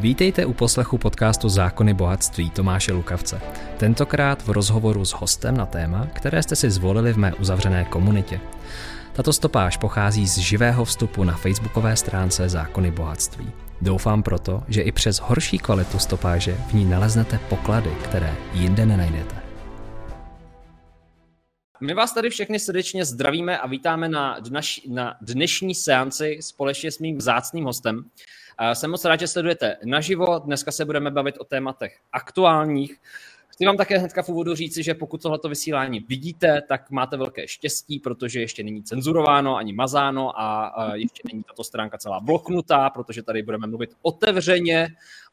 Vítejte u poslechu podcastu Zákony bohatství Tomáše Lukavce. Tentokrát v rozhovoru s hostem na téma, které jste si zvolili v mé uzavřené komunitě. Tato stopáž pochází z živého vstupu na facebookové stránce Zákony bohatství. Doufám proto, že i přes horší kvalitu stopáže v ní naleznete poklady, které jinde nenajdete. My vás tady všechny srdečně zdravíme a vítáme na, dnaš, na dnešní seanci společně s mým vzácným hostem. Jsem moc rád, že sledujete naživo. Dneska se budeme bavit o tématech aktuálních. Chci vám také hnedka v úvodu říci, že pokud tohleto vysílání vidíte, tak máte velké štěstí, protože ještě není cenzurováno ani mazáno a ještě není tato stránka celá bloknutá, protože tady budeme mluvit otevřeně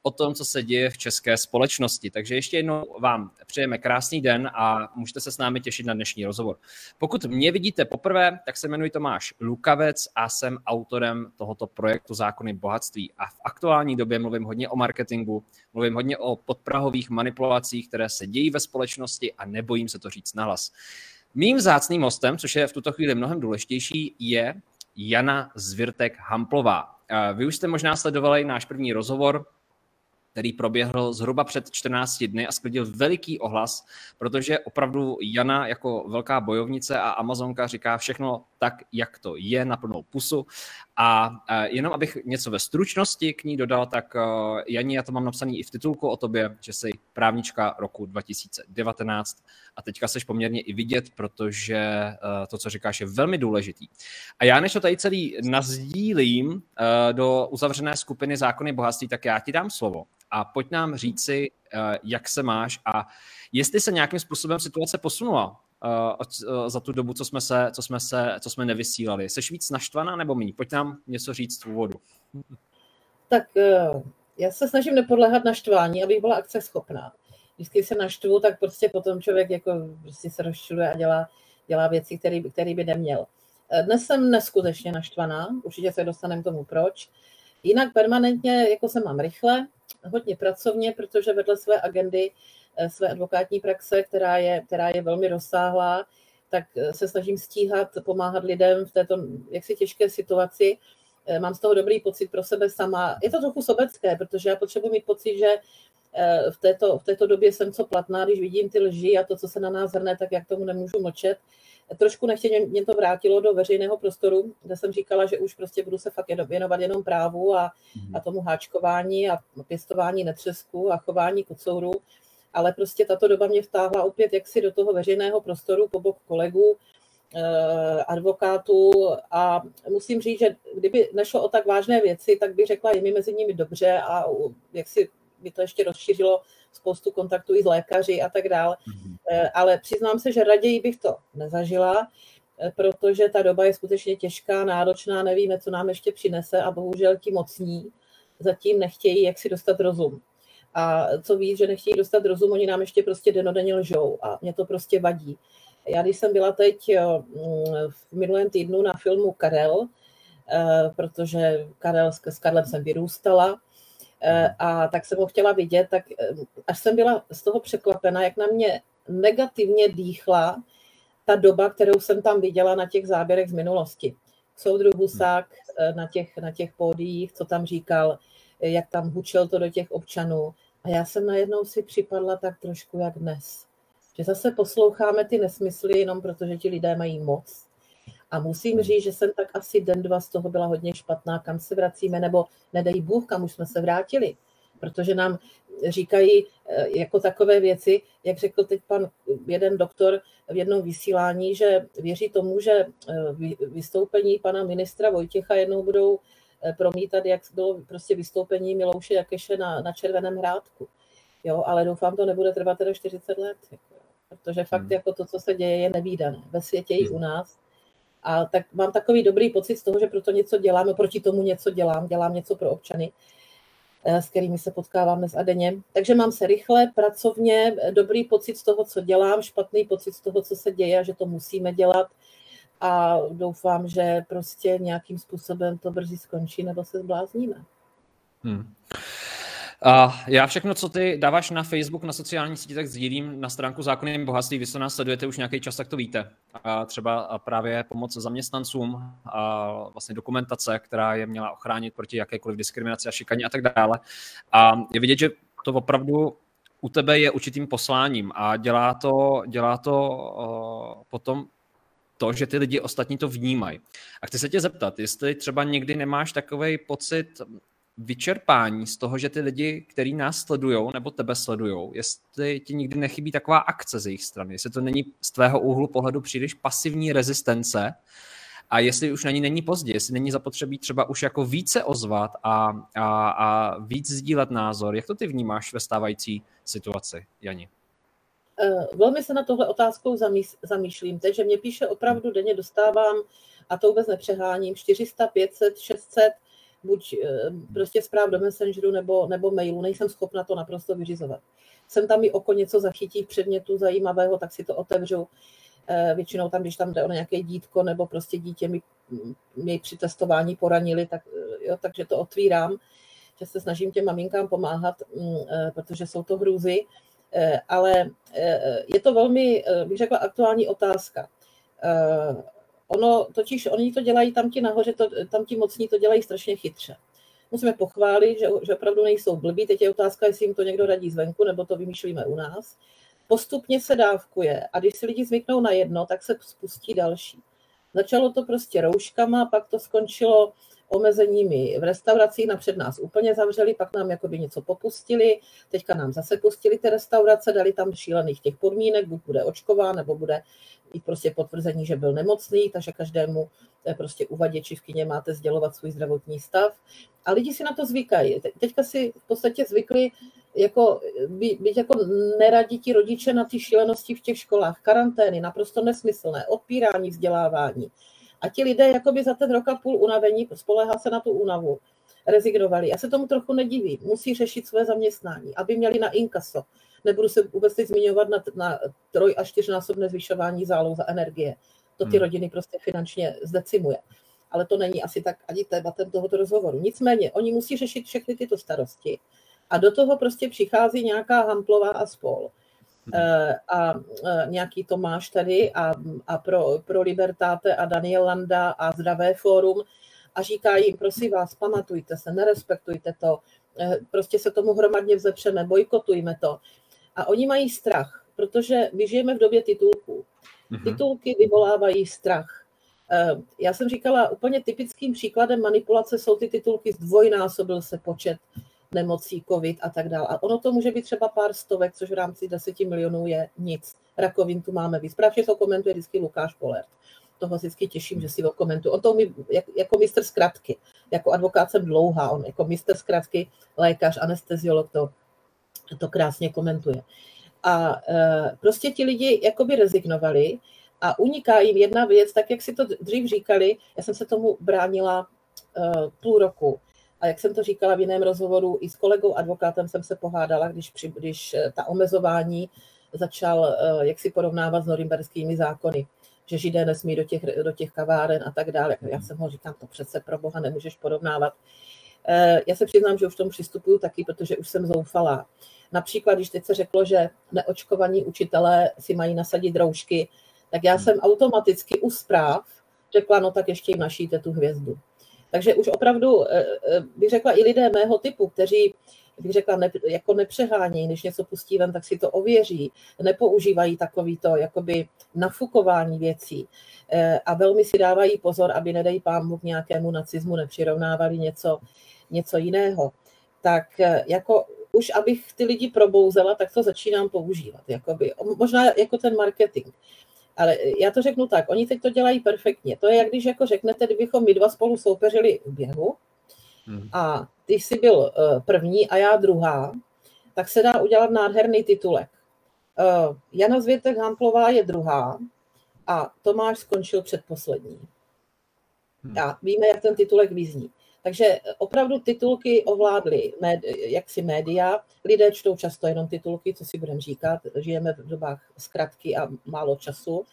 o tom, co se děje v české společnosti. Takže ještě jednou vám přejeme krásný den a můžete se s námi těšit na dnešní rozhovor. Pokud mě vidíte poprvé, tak se jmenuji Tomáš Lukavec a jsem autorem tohoto projektu Zákony bohatství. A v aktuální době mluvím hodně o marketingu, mluvím hodně o podprahových manipulacích, které se dějí ve společnosti a nebojím se to říct nahlas. Mým zácným hostem, což je v tuto chvíli mnohem důležitější, je Jana Zvirtek Hamplová. Vy už jste možná sledovali náš první rozhovor, který proběhl zhruba před 14 dny a sklidil veliký ohlas, protože opravdu Jana jako velká bojovnice a Amazonka říká všechno tak, jak to je, na plnou pusu. A jenom abych něco ve stručnosti k ní dodal, tak Janí, já to mám napsaný i v titulku o tobě, že jsi právnička roku 2019 a teďka seš poměrně i vidět, protože to, co říkáš, je velmi důležitý. A já než to tady celý nazdílím do uzavřené skupiny Zákony bohatství, tak já ti dám slovo a pojď nám říci, jak se máš a jestli se nějakým způsobem situace posunula za tu dobu, co jsme, se, co jsme, se, co jsme nevysílali. Jsi víc naštvaná nebo méně? Pojď nám něco říct v úvodu. Tak já se snažím nepodléhat naštvání, abych byla akce schopná. Vždycky se naštvu, tak prostě potom člověk jako prostě se rozčiluje a dělá, dělá věci, které by, který by neměl. Dnes jsem neskutečně naštvaná, určitě se dostaneme k tomu proč. Jinak permanentně, jako se mám rychle, hodně pracovně, protože vedle své agendy, eh, své advokátní praxe, která je, která je velmi rozsáhlá, tak eh, se snažím stíhat, pomáhat lidem v této jaksi těžké situaci. Eh, mám z toho dobrý pocit pro sebe sama. Je to trochu sobecké, protože já potřebuji mít pocit, že v této, v této době jsem co platná, když vidím ty lži a to, co se na nás hrne, tak jak tomu nemůžu mlčet trošku nechtěně mě to vrátilo do veřejného prostoru, kde jsem říkala, že už prostě budu se fakt věnovat jenom právu a, mhm. a tomu háčkování a pěstování netřesku a chování kocourů, ale prostě tato doba mě vtáhla opět jaksi do toho veřejného prostoru po bok kolegů, eh, advokátů a musím říct, že kdyby nešlo o tak vážné věci, tak bych řekla, je mi mezi nimi dobře a jak si by to ještě rozšířilo spoustu kontaktů i s lékaři a tak dále. Mm-hmm. Ale přiznám se, že raději bych to nezažila, eh, protože ta doba je skutečně těžká, náročná, nevíme, co nám ještě přinese a bohužel ti mocní zatím nechtějí jak si dostat rozum. A co víc, že nechtějí dostat rozum, oni nám ještě prostě denodenně lžou a mě to prostě vadí. Já když jsem byla teď eh, v minulém týdnu na filmu Karel, protože Karel, s Karlem jsem vyrůstala, Eh, a tak jsem ho chtěla vidět, tak eh, až jsem byla z toho překvapena, jak na mě negativně dýchla ta doba, kterou jsem tam viděla na těch záběrech z minulosti. Soudru Husák eh, na těch, na těch pódiích, co tam říkal, jak tam hučel to do těch občanů. A já jsem najednou si připadla tak trošku jak dnes. Že zase posloucháme ty nesmysly jenom protože ti lidé mají moc a musím říct, že jsem tak asi den, dva z toho byla hodně špatná, kam se vracíme, nebo nedej Bůh, kam už jsme se vrátili. Protože nám říkají eh, jako takové věci, jak řekl teď pan jeden doktor v jednom vysílání, že věří tomu, že eh, vystoupení pana ministra Vojtěcha jednou budou eh, promítat, jak bylo prostě vystoupení Milouše Jakeše na, na Červeném hrádku. Jo, ale doufám, to nebude trvat teda 40 let. Jako, protože fakt hmm. jako to, co se děje, je nevýdané. Ve světě i u nás. A tak mám takový dobrý pocit z toho, že proto něco dělám, proti tomu něco dělám, dělám něco pro občany, eh, s kterými se potkávám dnes a denně. Takže mám se rychle, pracovně, dobrý pocit z toho, co dělám, špatný pocit z toho, co se děje a že to musíme dělat. A doufám, že prostě nějakým způsobem to brzy skončí nebo se zblázníme. Hmm. Uh, já všechno, co ty dáváš na Facebook, na sociální sítě, tak sdílím na stránku Zákonným bohatství. Vy se nás sledujete už nějaký čas, tak to víte. Uh, třeba právě pomoc zaměstnancům, a vlastně dokumentace, která je měla ochránit proti jakékoliv diskriminaci a šikaně a tak dále. A je vidět, že to opravdu u tebe je určitým posláním a dělá to, dělá to uh, potom to, že ty lidi ostatní to vnímají. A chci se tě zeptat, jestli třeba někdy nemáš takový pocit vyčerpání z toho, že ty lidi, kteří nás sledují nebo tebe sledují, jestli ti nikdy nechybí taková akce z jejich strany, jestli to není z tvého úhlu pohledu příliš pasivní rezistence a jestli už na ní není pozdě, jestli není zapotřebí třeba už jako více ozvat a, a, a víc sdílet názor. Jak to ty vnímáš ve stávající situaci, Jani? Eh, velmi se na tohle otázkou zamýšlím. Takže mě píše opravdu denně dostávám, a to vůbec nepřeháním, 400, 500, 600 buď eh, prostě zpráv do Messengeru nebo, nebo mailu, nejsem schopna to naprosto vyřizovat. Jsem tam i oko něco zachytí v předmětu zajímavého, tak si to otevřu. Eh, většinou tam, když tam jde o nějaké dítko nebo prostě dítě mi, mi při testování poranili, tak, jo, takže to otvírám, že se snažím těm maminkám pomáhat, mm, protože jsou to hrůzy. Eh, ale eh, je to velmi, eh, bych řekla, aktuální otázka. Ono totiž, oni to dělají tam ti nahoře, to, tam ti mocní to dělají strašně chytře. Musíme pochválit, že, že opravdu nejsou blbí. Teď je otázka, jestli jim to někdo radí zvenku, nebo to vymýšlíme u nás. Postupně se dávkuje a když si lidi zvyknou na jedno, tak se spustí další. Začalo to prostě rouškama, pak to skončilo omezeními v restauracích, napřed nás úplně zavřeli, pak nám jakoby něco popustili, teďka nám zase pustili ty restaurace, dali tam šílených těch podmínek, buď bude očkován, nebo bude i prostě potvrzení, že byl nemocný, takže každému prostě uvaděči v kině máte sdělovat svůj zdravotní stav. A lidi si na to zvykají. Teďka si v podstatě zvykli jako, být jako neradí ti rodiče na ty šílenosti v těch školách, karantény, naprosto nesmyslné, odpírání vzdělávání. A ti lidé jakoby za ten rok a půl unavení, spolehá se na tu únavu, rezignovali. Já se tomu trochu nedivím. Musí řešit své zaměstnání, aby měli na inkaso. Nebudu se vůbec teď zmiňovat na, na troj až čtyřnásobné zvyšování záloh za energie. To ty hmm. rodiny prostě finančně zdecimuje. Ale to není asi tak ani tématem tohoto rozhovoru. Nicméně, oni musí řešit všechny tyto starosti. A do toho prostě přichází nějaká Hamplová a spol a eh, nějaký Tomáš tady a, a pro, pro Libertáte a Daniel Landa a Zdravé fórum a říká jim, prosím vás, pamatujte se, nerespektujte to, eh, prostě se tomu hromadně vzepřeme, bojkotujme to. A oni mají strach, protože my žijeme v době titulků. Mhm. Titulky vyvolávají strach. Já jsem říkala, úplně typickým příkladem manipulace jsou ty titulky zdvojnásobil se počet nemocí, covid a tak dále. A ono to může být třeba pár stovek, což v rámci 10 milionů je nic. Rakovin tu máme víc. Právě to komentuje vždycky Lukáš Polert. Toho vždycky těším, že si ho komentuje. On to umí jak, jako mistr zkratky. Jako advokát jsem dlouhá, on jako mistr zkratky, lékař, anesteziolog to, to krásně komentuje. A e, prostě ti lidi jakoby rezignovali a uniká jim jedna věc, tak jak si to dřív říkali, já jsem se tomu bránila e, půl roku, a jak jsem to říkala v jiném rozhovoru, i s kolegou advokátem jsem se pohádala, když, při, když eh, ta omezování začal eh, jak si porovnávat s norimberskými zákony, že židé nesmí do těch, do těch kaváren a tak dále. Já jsem ho říkám, to přece pro boha nemůžeš porovnávat. Eh, já se přiznám, že už k tomu přistupuju taky, protože už jsem zoufalá. Například, když teď se řeklo, že neočkovaní učitelé si mají nasadit roušky, tak já jsem automaticky u zpráv řekla, no tak ještě jim našíte tu hvězdu. Takže už opravdu eh, eh, bych řekla i lidé mého typu, kteří bych řekla, ne, jako nepřehání, když něco pustí ven, tak si to ověří, nepoužívají takovýto jakoby nafukování věcí eh, a velmi si dávají pozor, aby nedej pán k nějakému nacismu nepřirovnávali něco, něco jiného. Tak jako už abych ty lidi probouzela, tak to začínám používat. Jakoby, možná jako ten marketing. Ale já to řeknu tak, oni teď to dělají perfektně. To je, jak když jako řeknete, kdybychom my dva spolu soupeřili v běhu hmm. a ty jsi byl eh, první a já druhá, tak se dá udělat nádherný titulek. Eh, Jana Zvětek Hamplová je druhá a Tomáš skončil předposlední. Hmm. A víme, jak ten titulek vyzní. Takže opravdu titulky ovládly jaksi média. Lidé čtou často jenom titulky, co si budeme říkat. Žijeme v dobách zkratky a málo času.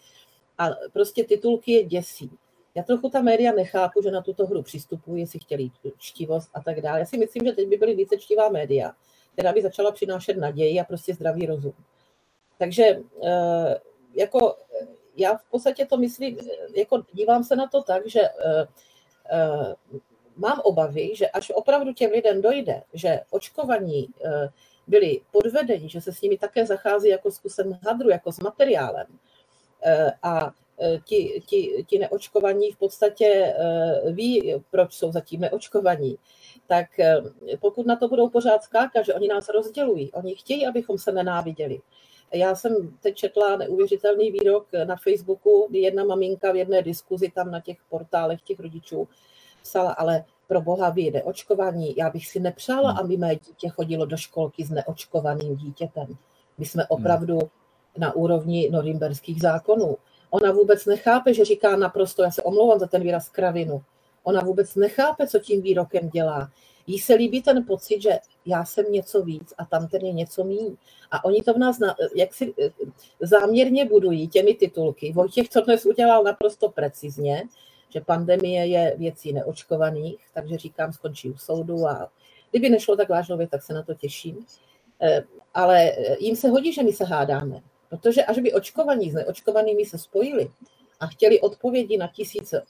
A prostě titulky je děsí. Já trochu ta média nechápu, že na tuto hru přistupují, jestli chtěli čtivost a tak dále. Já si myslím, že teď by byly více čtivá média. která by začala přinášet naději a prostě zdravý rozum. Takže jako já v podstatě to myslím, jako dívám se na to tak, že mám obavy, že až opravdu těm lidem dojde, že očkovaní byli podvedeni, že se s nimi také zachází jako s kusem hadru, jako s materiálem. Eh, a eh, ti, ti, ti neočkovaní v podstatě eh, ví, proč jsou zatím neočkovaní. Tak pokud na to budou pořád skákat, že oni nás rozdělují, oni chtějí, abychom se nenáviděli. Já jsem teď četla neuvěřitelný výrok na Facebooku, kdy jedna maminka v jedné diskuzi tam na těch portálech těch rodičů psala, ale pro boha vy neočkovaní. Já bych si nepřála, hmm. aby mé dítě chodilo do školky s neočkovaným dítětem. My jsme hmm. opravdu na úrovni norimberských zákonů. Ona vůbec nechápe, že říká naprosto, já se omlouvám za ten výraz kravinu, ona vůbec nechápe, co tím výrokem dělá. Jí se líbí ten pocit, že já jsem něco víc a tam ten je něco míň. A oni to v nás jak si eh, záměrně budují těmi titulky. Vojtěch to dnes udělal naprosto precizně, že pandemie je věcí neočkovaných, takže říkám, skončí u soudu a kdyby nešlo tak vážnou věc, tak se na to těším. Eh, ale eh, jim se hodí, že my se hádáme, protože až by očkovaní s neočkovanými se spojili a chtěli odpovědi na tisíce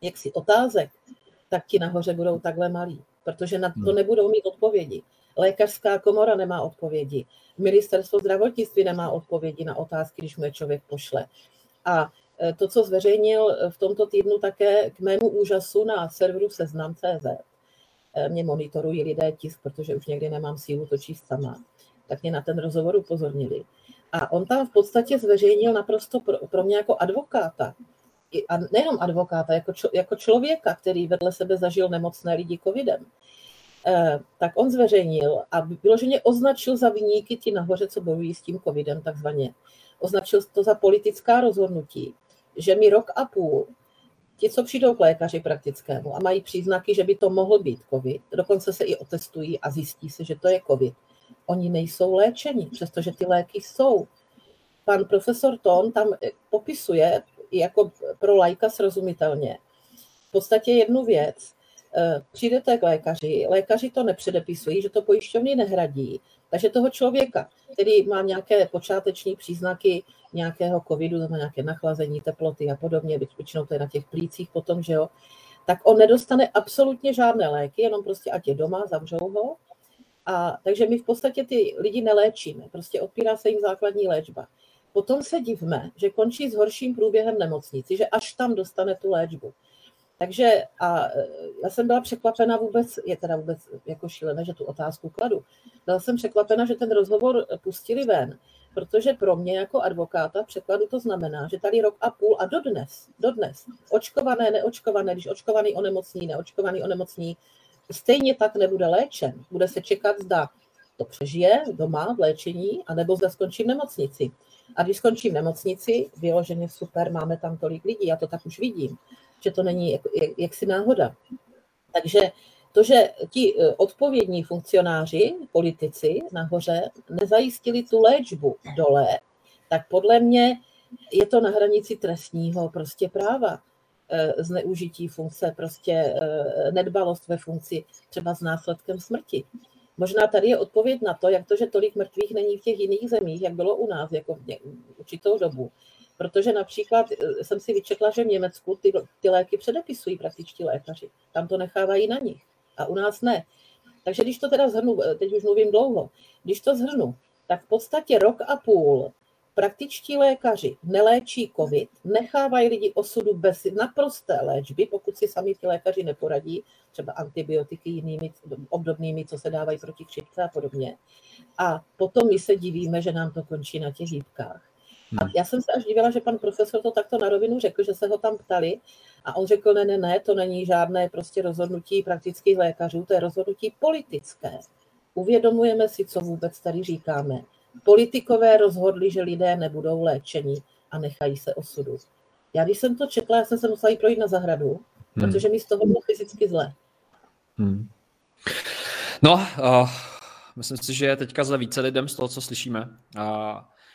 jaksi otázek, tak ti nahoře budou takhle malí, protože na to hmm. nebudou mít odpovědi. Lékařská komora nemá odpovědi. Ministerstvo zdravotnictví nemá odpovědi na otázky, když mu je člověk pošle. A to, co zveřejnil eh, v tomto týdnu také k mému úžasu na serveru seznam.cz. Eh, mě monitorují lidé tisk, protože už někdy nemám sílu to číst sama. Tak mě na ten rozhovor upozornili. A on tam v podstatě zveřejnil naprosto pro, pro mě jako advokáta, a nejenom advokáta, jako, čo, jako člověka, který vedle sebe zažil nemocné lidi covidem, eh, tak on zveřejnil a vyloženě označil za vyníky ti nahoře, co bojují s tím covidem takzvaně. Označil to za politická rozhodnutí, že mi rok a půl ti, co přijdou k lékaři praktickému a mají příznaky, že by to mohl být COVID, dokonce se i otestují a zjistí se, že to je COVID, oni nejsou léčeni, přestože ty léky jsou. Pan profesor Ton tam popisuje jako pro lajka srozumitelně v podstatě jednu věc. Eh, přijdete k lékaři, lékaři to nepředepisují, že to pojišťovny nehradí, takže toho člověka, který má nějaké počáteční příznaky nějakého covidu, nebo nějaké nachlazení, teploty a podobně, většinou to je na těch plících potom, že jo, tak on nedostane absolutně žádné léky, jenom prostě ať je doma, zavřou ho. A, takže my v podstatě ty lidi neléčíme, prostě odpírá se jim základní léčba. Potom se divme, že končí s horším průběhem nemocnici, že až tam dostane tu léčbu. Takže a já jsem byla překvapena vůbec, je teda vůbec jako šílené, že tu otázku kladu. Byla jsem překvapena, že ten rozhovor pustili ven, protože pro mě jako advokáta v překladu to znamená, že tady rok a půl a dodnes, dodnes, očkované, neočkované, když očkovaný onemocní, neočkovaný onemocní, stejně tak nebude léčen. Bude se čekat, zda to přežije doma v léčení, anebo zda skončí v nemocnici. A když skončí v nemocnici, vyloženě super, máme tam tolik lidí, já to tak už vidím, že to není jak, jak, jaksi náhoda. Takže to, že ti e, odpovědní funkcionáři, politici nahoře nezajistili tu léčbu dole, tak podle mě je to na hranici trestního prostě práva e, zneužití funkce, prostě e, nedbalost ve funkci, třeba s následkem smrti. Možná tady je odpověď na to, jak to, že tolik mrtvých není v těch jiných zemích, jak bylo u nás jako v určitou dobu. Protože například jsem si vyčetla, že v Německu ty, ty léky předepisují praktičtí lékaři. Tam to nechávají na nich a u nás ne. Takže když to teda zhrnu, teď už mluvím dlouho, když to zhrnu, tak v podstatě rok a půl praktičtí lékaři neléčí COVID, nechávají lidi osudu bez naprosté léčby, pokud si sami ti lékaři neporadí, třeba antibiotiky jinými obdobnými, co se dávají proti chřipce a podobně. A potom my se divíme, že nám to končí na těch hýbkách. A hmm. já jsem se až divila, že pan profesor to takto na rovinu řekl, že se ho tam ptali a on řekl, ne, ne, ne, to není žádné prostě rozhodnutí praktických lékařů, to je rozhodnutí politické. Uvědomujeme si, co vůbec tady říkáme. Politikové rozhodli, že lidé nebudou léčeni a nechají se osudu. Já když jsem to četla, já jsem se musela jít projít na zahradu, hmm. protože mi z toho bylo fyzicky zle. Hmm. No, uh, myslím si, že je teďka zle více lidem z toho, co slyšíme. Uh,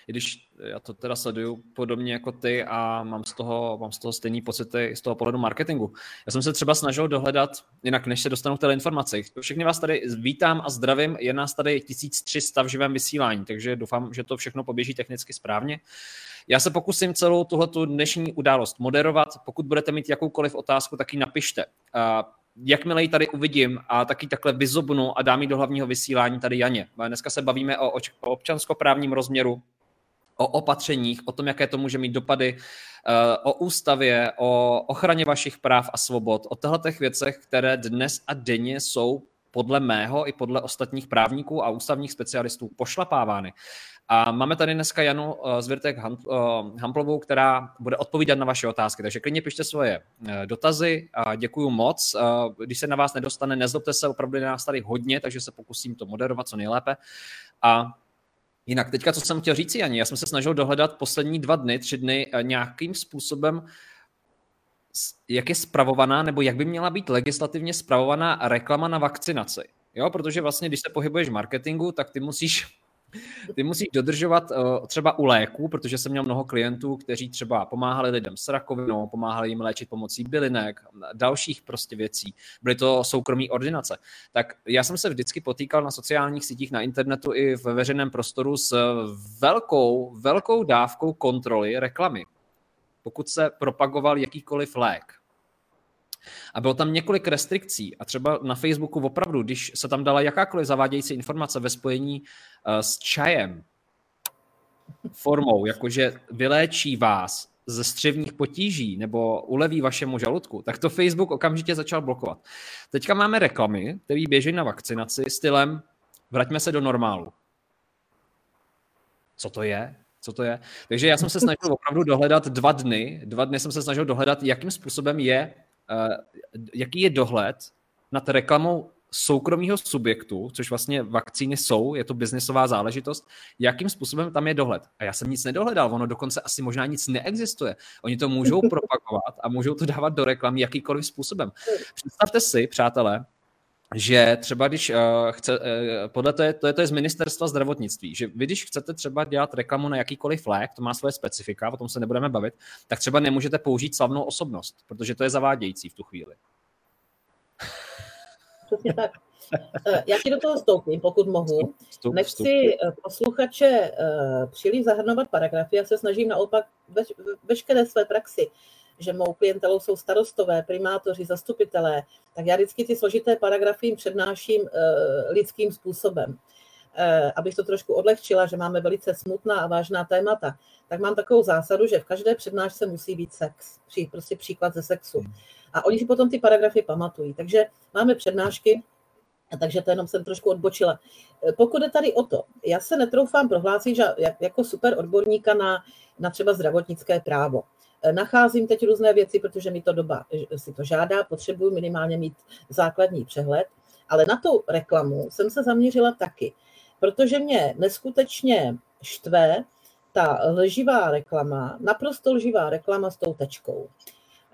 i když já to teda sleduju podobně jako ty a mám z toho, mám z toho stejný pocity z toho pohledu marketingu. Já jsem se třeba snažil dohledat, jinak než se dostanu k té informaci. Všechny vás tady vítám a zdravím, je nás tady 1300 v živém vysílání, takže doufám, že to všechno poběží technicky správně. Já se pokusím celou tuhletu dnešní událost moderovat. Pokud budete mít jakoukoliv otázku, tak ji napište. Jakmile ji tady uvidím a taky takhle vyzobnu a dám ji do hlavního vysílání tady Janě. Dneska se bavíme o občanskoprávním rozměru, o opatřeních, o tom, jaké to může mít dopady, eh, o ústavě, o ochraně vašich práv a svobod, o těchto věcech, které dnes a denně jsou podle mého i podle ostatních právníků a ústavních specialistů pošlapávány. A máme tady dneska Janu uh, Zvirtek uh, Hamplovou, která bude odpovídat na vaše otázky. Takže klidně pište svoje dotazy. A děkuju moc. Když se na vás nedostane, nezlobte se, opravdu nás tady hodně, takže se pokusím to moderovat co nejlépe. A Jinak teďka, co jsem chtěl říct, Janí, já jsem se snažil dohledat poslední dva dny, tři dny nějakým způsobem, jak je spravovaná, nebo jak by měla být legislativně spravovaná reklama na vakcinaci. Jo, protože vlastně, když se pohybuješ v marketingu, tak ty musíš ty musíš dodržovat uh, třeba u léků, protože jsem měl mnoho klientů, kteří třeba pomáhali lidem s rakovinou, pomáhali jim léčit pomocí bylinek, dalších prostě věcí. Byly to soukromí ordinace. Tak já jsem se vždycky potýkal na sociálních sítích, na internetu i ve veřejném prostoru s velkou, velkou dávkou kontroly reklamy. Pokud se propagoval jakýkoliv lék, a bylo tam několik restrikcí a třeba na Facebooku opravdu, když se tam dala jakákoliv zavádějící informace ve spojení uh, s čajem, formou, jakože vyléčí vás ze střevních potíží nebo uleví vašemu žaludku, tak to Facebook okamžitě začal blokovat. Teďka máme reklamy, které běží na vakcinaci stylem vraťme se do normálu. Co to je? Co to je? Takže já jsem se snažil opravdu dohledat dva dny. Dva dny jsem se snažil dohledat, jakým způsobem je Eh, jaký je dohled nad reklamou soukromého subjektu, což vlastně vakcíny jsou, je to biznesová záležitost, jakým způsobem tam je dohled. A já jsem nic nedohledal, ono dokonce asi možná nic neexistuje. Oni to můžou propagovat a můžou to dávat do reklamy jakýkoliv způsobem. Představte si, přátelé, že třeba když uh, chce, uh, podle to je, to je, to je z ministerstva zdravotnictví, že vy když chcete třeba dělat reklamu na jakýkoliv lék, to má svoje specifika, o tom se nebudeme bavit, tak třeba nemůžete použít slavnou osobnost, protože to je zavádějící v tu chvíli. Přesně tak. Eh, já ti do toho stoupím, pokud mohu. Vstup, Nechci posluchače příliš zahrnovat paragrafy, já se snažím naopak ve, veškeré své praxi že mou klientelou jsou starostové, primátoři, zastupitelé, tak já vždycky ty složité paragrafy jim přednáším uh, lidským způsobem. Uh, abych to trošku odlehčila, že máme velice smutná a vážná témata, tak mám takovou zásadu, že v každé přednášce musí být sex, prostě příklad ze sexu. A oni si potom ty paragrafy pamatují. Takže máme přednášky, takže to jenom jsem trošku odbočila. Eh, pokud je tady o to, já se netroufám prohlásit, že jako super odborníka na, na třeba zdravotnické právo. Nacházím teď různé věci, protože mi to doba si to žádá, potřebuji minimálně mít základní přehled, ale na tu reklamu jsem se zaměřila taky, protože mě neskutečně štve ta lživá reklama, naprosto lživá reklama s tou tečkou.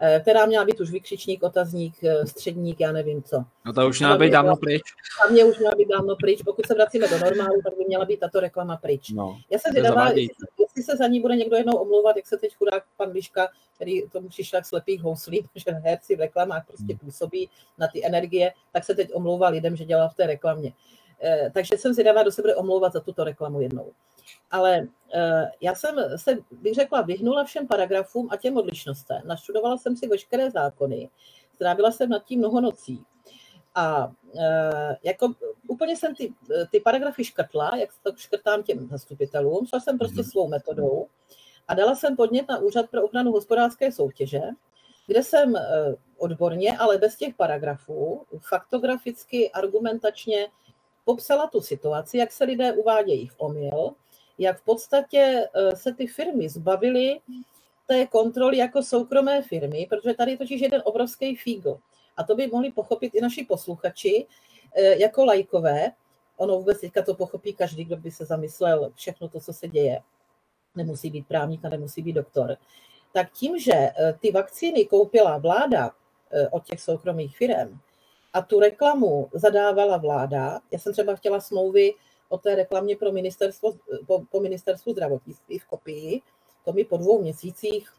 Eh, která měla být už vykřičník, otazník, eh, středník, já nevím co. No to už měla být dávno pryč. A mě už měla být dávno pryč. Pokud se vracíme do normálu, tak by měla být tato reklama pryč. No, já se zvědavá, jestli, jestli se za ní bude někdo jednou omlouvat, jak se teď chudák pan Liška, který tomu přišel jak slepých houslí, že herci v reklamách prostě hmm. působí na ty energie, tak se teď omlouvá lidem, že dělá v té reklamě. Eh, takže jsem zvědavá, kdo se bude omlouvat za tuto reklamu jednou. Ale eh, já jsem se, bych řekla, vyhnula všem paragrafům a těm odlišnostem. Naštudovala jsem si veškeré zákony, strávila jsem nad tím mnoho nocí. A e, jako úplně jsem ty, ty paragrafy škrtla, jak to škrtám těm zastupitelům, šla jsem prostě mhm. svou metodou a dala jsem podnět na Úřad pro ochranu hospodářské soutěže, kde jsem odborně, ale bez těch paragrafů, faktograficky, argumentačně popsala tu situaci, jak se lidé uvádějí v omyl, jak v podstatě eh, se ty firmy zbavily té kontroly jako soukromé firmy, protože tady je totiž jeden obrovský fígl. A to by mohli pochopit i naši posluchači eh, jako lajkové. Ono vůbec teďka to pochopí každý, kdo by se zamyslel všechno to, co se děje. Nemusí být právník a nemusí být doktor. Tak tím, že eh, ty vakcíny koupila vláda od těch soukromých firm a tu reklamu zadávala vláda, já jsem třeba chtěla smlouvy o té reklamě pro ministerstvo, po, po ministerstvu zdravotnictví v kopii. To mi po dvou měsících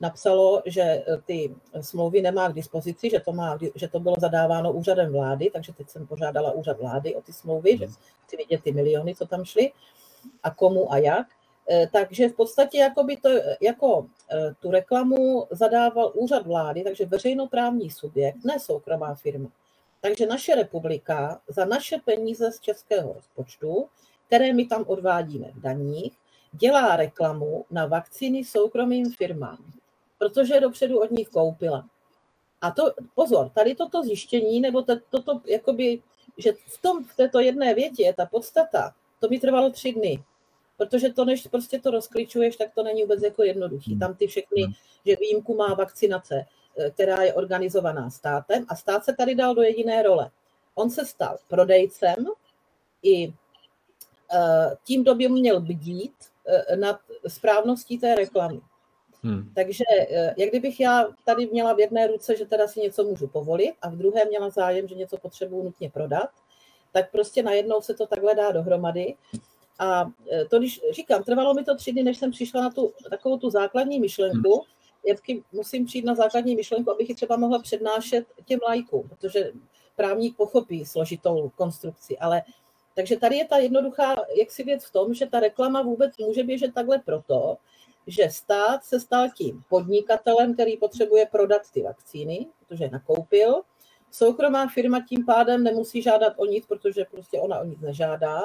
napsalo, že eh, ty smlouvy nemá k dispozici, že to, má, že to bylo zadáváno úřadem vlády, takže teď jsem požádala úřad vlády o ty smlouvy, že chci vidět ty miliony, co tam šly a komu a jak. Eh, takže v podstatě jakoby to, jako eh, tu reklamu zadával úřad vlády, takže veřejnoprávní subjekt, ne soukromá firma. Takže naše republika za naše peníze z českého rozpočtu, které my tam odvádíme v daních, dělá reklamu na vakcíny soukromým firmám, protože je dopředu od nich koupila. A to, pozor, tady toto zjištění, nebo to, toto, jakoby, že v, tom, v této jedné větě je ta podstata, to mi trvalo tři dny. Protože to, než prostě to rozklíčuješ, tak to není vůbec jako jednoduchý. Hmm. Tam ty všechny, hmm. že výjimku má vakcinace, která je organizovaná státem a stát se tady dal do jediné role. On se stal prodejcem i eh, tím, kdo by měl bdít eh, nad správností té reklamy. Hmm. Takže jak kdybych já tady měla v jedné ruce, že teda si něco můžu povolit a v druhé měla zájem, že něco potřebuju nutně prodat, tak prostě najednou se to takhle dá dohromady a to, když říkám, trvalo mi to tři dny, než jsem přišla na tu takovou tu základní myšlenku. Jevky musím přijít na základní myšlenku, abych ji třeba mohla přednášet těm lajkům, protože právník pochopí složitou konstrukci, ale takže tady je ta jednoduchá jaksi věc v tom, že ta reklama vůbec může běžet takhle proto, že stát se stal tím podnikatelem, který potřebuje prodat ty vakcíny, protože je nakoupil. Soukromá firma tím pádem nemusí žádat o nic, protože prostě ona o nic nežádá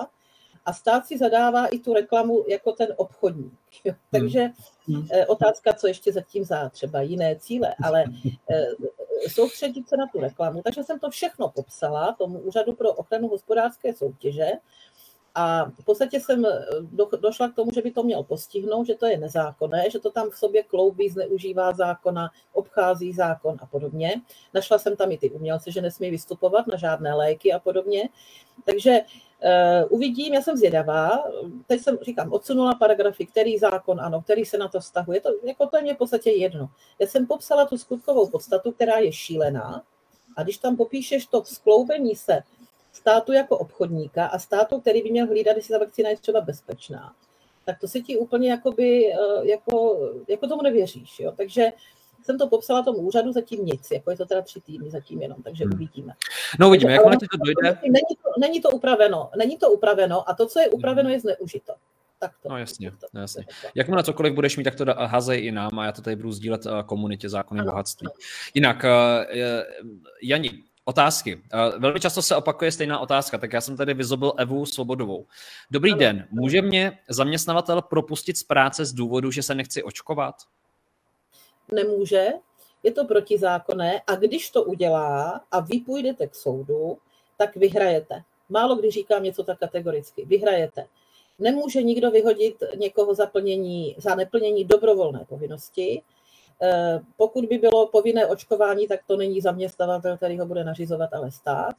a stát si zadává i tu reklamu jako ten obchodník. Jo. Takže hmm. Hmm. Eh, otázka, co ještě zatím za třeba jiné cíle, ale eh, soustředit se na tu reklamu. Takže jsem to všechno popsala tomu úřadu pro ochranu hospodářské soutěže a v podstatě jsem eh, do, došla k tomu, že by to měl postihnout, že to je nezákonné, že to tam v sobě kloubí, zneužívá zákona, obchází zákon a podobně. Našla jsem tam i ty umělce, že nesmí vystupovat na žádné léky a podobně. Takže Uh, uvidím, já jsem zvědavá. Teď jsem, říkám, odsunula paragrafy, který zákon, ano, který se na to vztahuje. To, jako to je mě v podstatě jedno. Já jsem popsala tu skutkovou podstatu, která je šílená. A když tam popíšeš to skloubení se státu jako obchodníka a státu, který by měl hlídat, jestli ta vakcína je třeba bezpečná, tak to se ti úplně jakoby, eh, jako, jako tomu nevěříš. Jo? Takže jsem to popsala tomu úřadu, zatím nic, jako je to teda tři týdny zatím jenom, takže hmm. uvidíme. No uvidíme, jak to dojde. Není to, není to upraveno, není to upraveno a to, co je upraveno, je zneužito. Tak to, no jasně, to, no, jasně. Jakmile cokoliv budeš mít, tak to hazej i nám a já to tady budu sdílet eh, komunitě zákony ano, bohatství. Ano. Jinak, uh, Jani, Otázky. Uh, velmi často se opakuje stejná otázka, tak já jsem tady vyzobil Evu Svobodovou. Dobrý den, může mě zaměstnavatel propustit z práce z důvodu, že se nechci očkovat? Nemůže, je to protizákonné a když to udělá a vy půjdete k soudu, tak vyhrajete. Málo kdy říkám něco tak kategoricky. Vyhrajete. Nemůže nikdo vyhodit někoho za, plnění, za neplnění dobrovolné povinnosti, Eh, pokud by bylo povinné očkování, tak to není zaměstnavatel, který ho bude nařizovat, ale stát.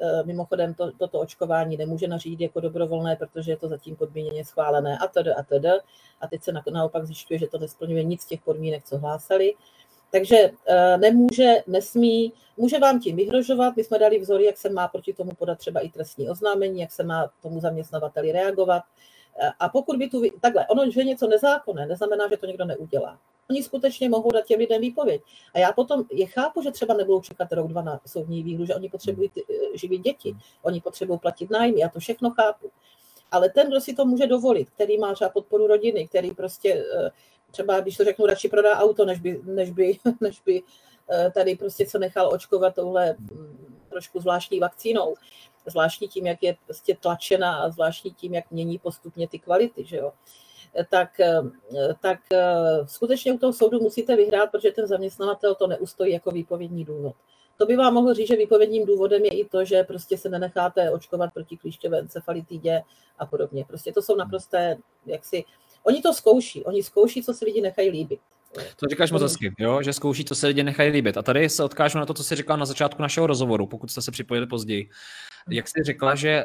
Eh, mimochodem to, toto očkování nemůže nařídit jako dobrovolné, protože je to zatím podmíněně schválené a td. a td. A teď se naopak zjišťuje, že to nesplňuje nic z těch podmínek, co hlásali. Takže eh, nemůže, nesmí, může vám tím vyhrožovat. My jsme dali vzory, jak se má proti tomu podat třeba i trestní oznámení, jak se má tomu zaměstnavateli reagovat. A pokud by tu, takhle, ono, že je něco nezákonné, neznamená, že to někdo neudělá oni skutečně mohou dát těm lidem výpověď. A já potom je chápu, že třeba nebudou čekat rok, dva na soudní výhru, že oni potřebují eh, živit děti, oni potřebují platit nájmy, já to všechno chápu. Ale ten, kdo si to může dovolit, který má třeba podporu rodiny, který prostě eh, třeba, když to řeknu, radši prodá auto, než by, než by, než by eh, tady prostě se nechal očkovat touhle mm, trošku zvláštní vakcínou, zvláštní tím, jak je prostě tlačena a zvláštní tím, jak mění postupně ty kvality, že jo tak, tak skutečně u toho soudu musíte vyhrát, protože ten zaměstnavatel to neustojí jako výpovědní důvod. To by vám mohlo říct, že výpovědním důvodem je i to, že prostě se nenecháte očkovat proti klíšťové encefalitidě a podobně. Prostě to jsou naprosté, jak si, oni to zkouší, oni zkouší, co si lidi nechají líbit. To říkáš moc hezky, jo? že zkouší, co se lidi nechají líbit. A tady se odkážu na to, co jsi říkal na začátku našeho rozhovoru, pokud jste se připojili později. Jak jsi řekla, že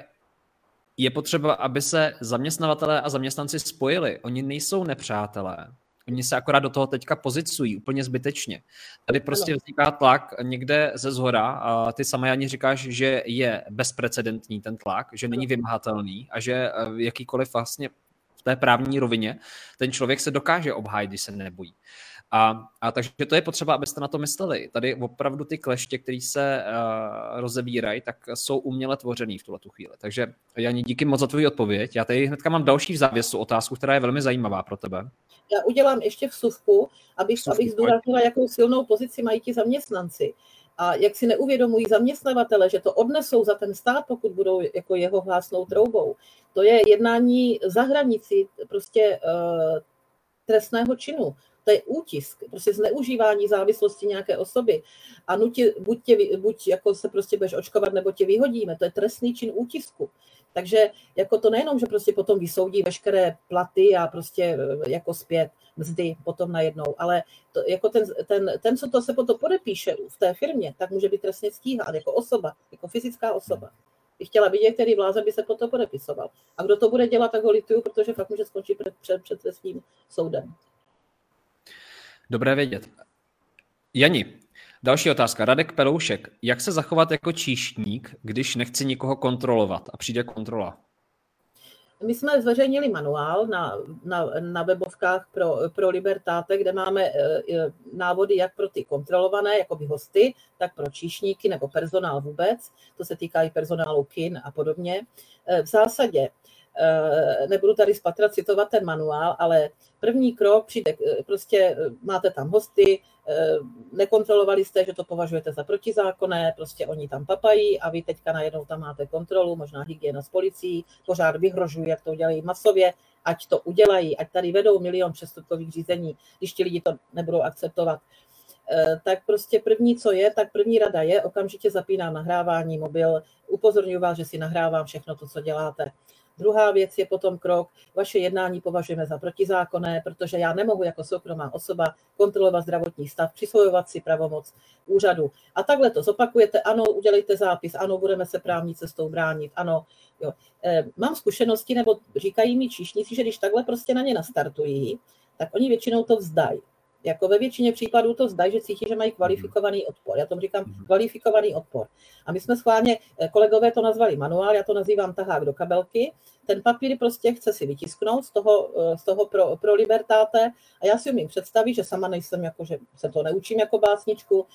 je potřeba, aby se zaměstnavatelé a zaměstnanci spojili. Oni nejsou nepřátelé, Oni se akorát do toho teďka pozicují úplně zbytečně. Tady prostě vzniká tlak někde ze zhora a ty sama ani říkáš, že je bezprecedentní ten tlak, že není vymahatelný a že eh, jakýkoliv vlastně té právní rovině ten člověk se dokáže obhájit, když se nebojí. A, a takže to je potřeba, abyste na to mysleli. Tady opravdu ty kleště, které se uh, rozevírají, tak jsou uměle tvořený v tuhle tu chvíli. Takže Jani, díky moc za tvůj odpověď. Já tady hnedka mám další v závěsu otázku, která je velmi zajímavá pro tebe. Já udělám ještě vsuvku, abych, vsuvku, abych zdůraznila, jakou silnou pozici mají ti zaměstnanci. A jak si neuvědomují zaměstnavatele, že to odnesou za ten stát, pokud budou jako jeho hlásnou troubou. To je jednání za hranici prostě uh, trestného činu to je útisk, prostě zneužívání závislosti nějaké osoby a nutě, buď, tě, buď jako se prostě budeš očkovat, nebo tě vyhodíme, to je trestný čin útisku. Takže jako to nejenom, že prostě potom vysoudí veškeré platy a prostě e, jako zpět mzdy potom najednou, ale to, jako ten, ten, ten, co to se potom podepíše v té firmě, tak může být trestně stíhán jako osoba, jako fyzická osoba. Bych chtěla vidět, který vláze by se potom podepisoval. A kdo to bude dělat, tak ho lituju, protože fakt může skončit před, před, před svým soudem. Dobré vědět. Jani, další otázka. Radek Peloušek. Jak se zachovat jako číšník, když nechci nikoho kontrolovat a přijde kontrola? My jsme zveřejnili manuál na, na, na webovkách pro, pro Libertáte, kde máme e, e, návody jak pro ty kontrolované, jako by hosty, tak pro číšníky nebo personál vůbec. To se týká i personálu kin a podobně. E, v zásadě nebudu tady spatra citovat ten manuál, ale první krok přijde, eh, prostě eh, máte tam hosty, nekontrolovali jste, že to považujete za protizákonné, prostě oni tam papají a vy teďka najednou tam máte kontrolu, možná hygiena s policií, pořád vyhrožují, jak to udělají masově, ať to udělají, ať tady vedou milion přestupkových řízení, když ti lidi to nebudou akceptovat. Tak prostě první, co je, tak první rada je, okamžitě zapínám nahrávání mobil, upozorňuji vás, že si nahrávám všechno to, co děláte. Druhá věc je potom krok, vaše jednání považujeme za protizákonné, protože já nemohu jako soukromá osoba kontrolovat zdravotní stav, přisvojovat si pravomoc úřadu. A takhle to zopakujete, ano, udělejte zápis, ano, budeme se právní cestou bránit, ano. Jo. E, mám zkušenosti, nebo říkají mi číšníci, že když takhle prostě na ně nastartují, tak oni většinou to vzdají. Jako ve většině případů to zdají, že cítí, že mají kvalifikovaný odpor. Já tomu říkám mhm. kvalifikovaný odpor. A my jsme schválně, eh, kolegové to nazvali manuál, já to nazývám tahák do kabelky. Ten papír prostě chce si vytisknout z toho, eh, z toho pro, pro libertáte a já si umím představit, že sama nejsem jako, že se to neučím jako básničku,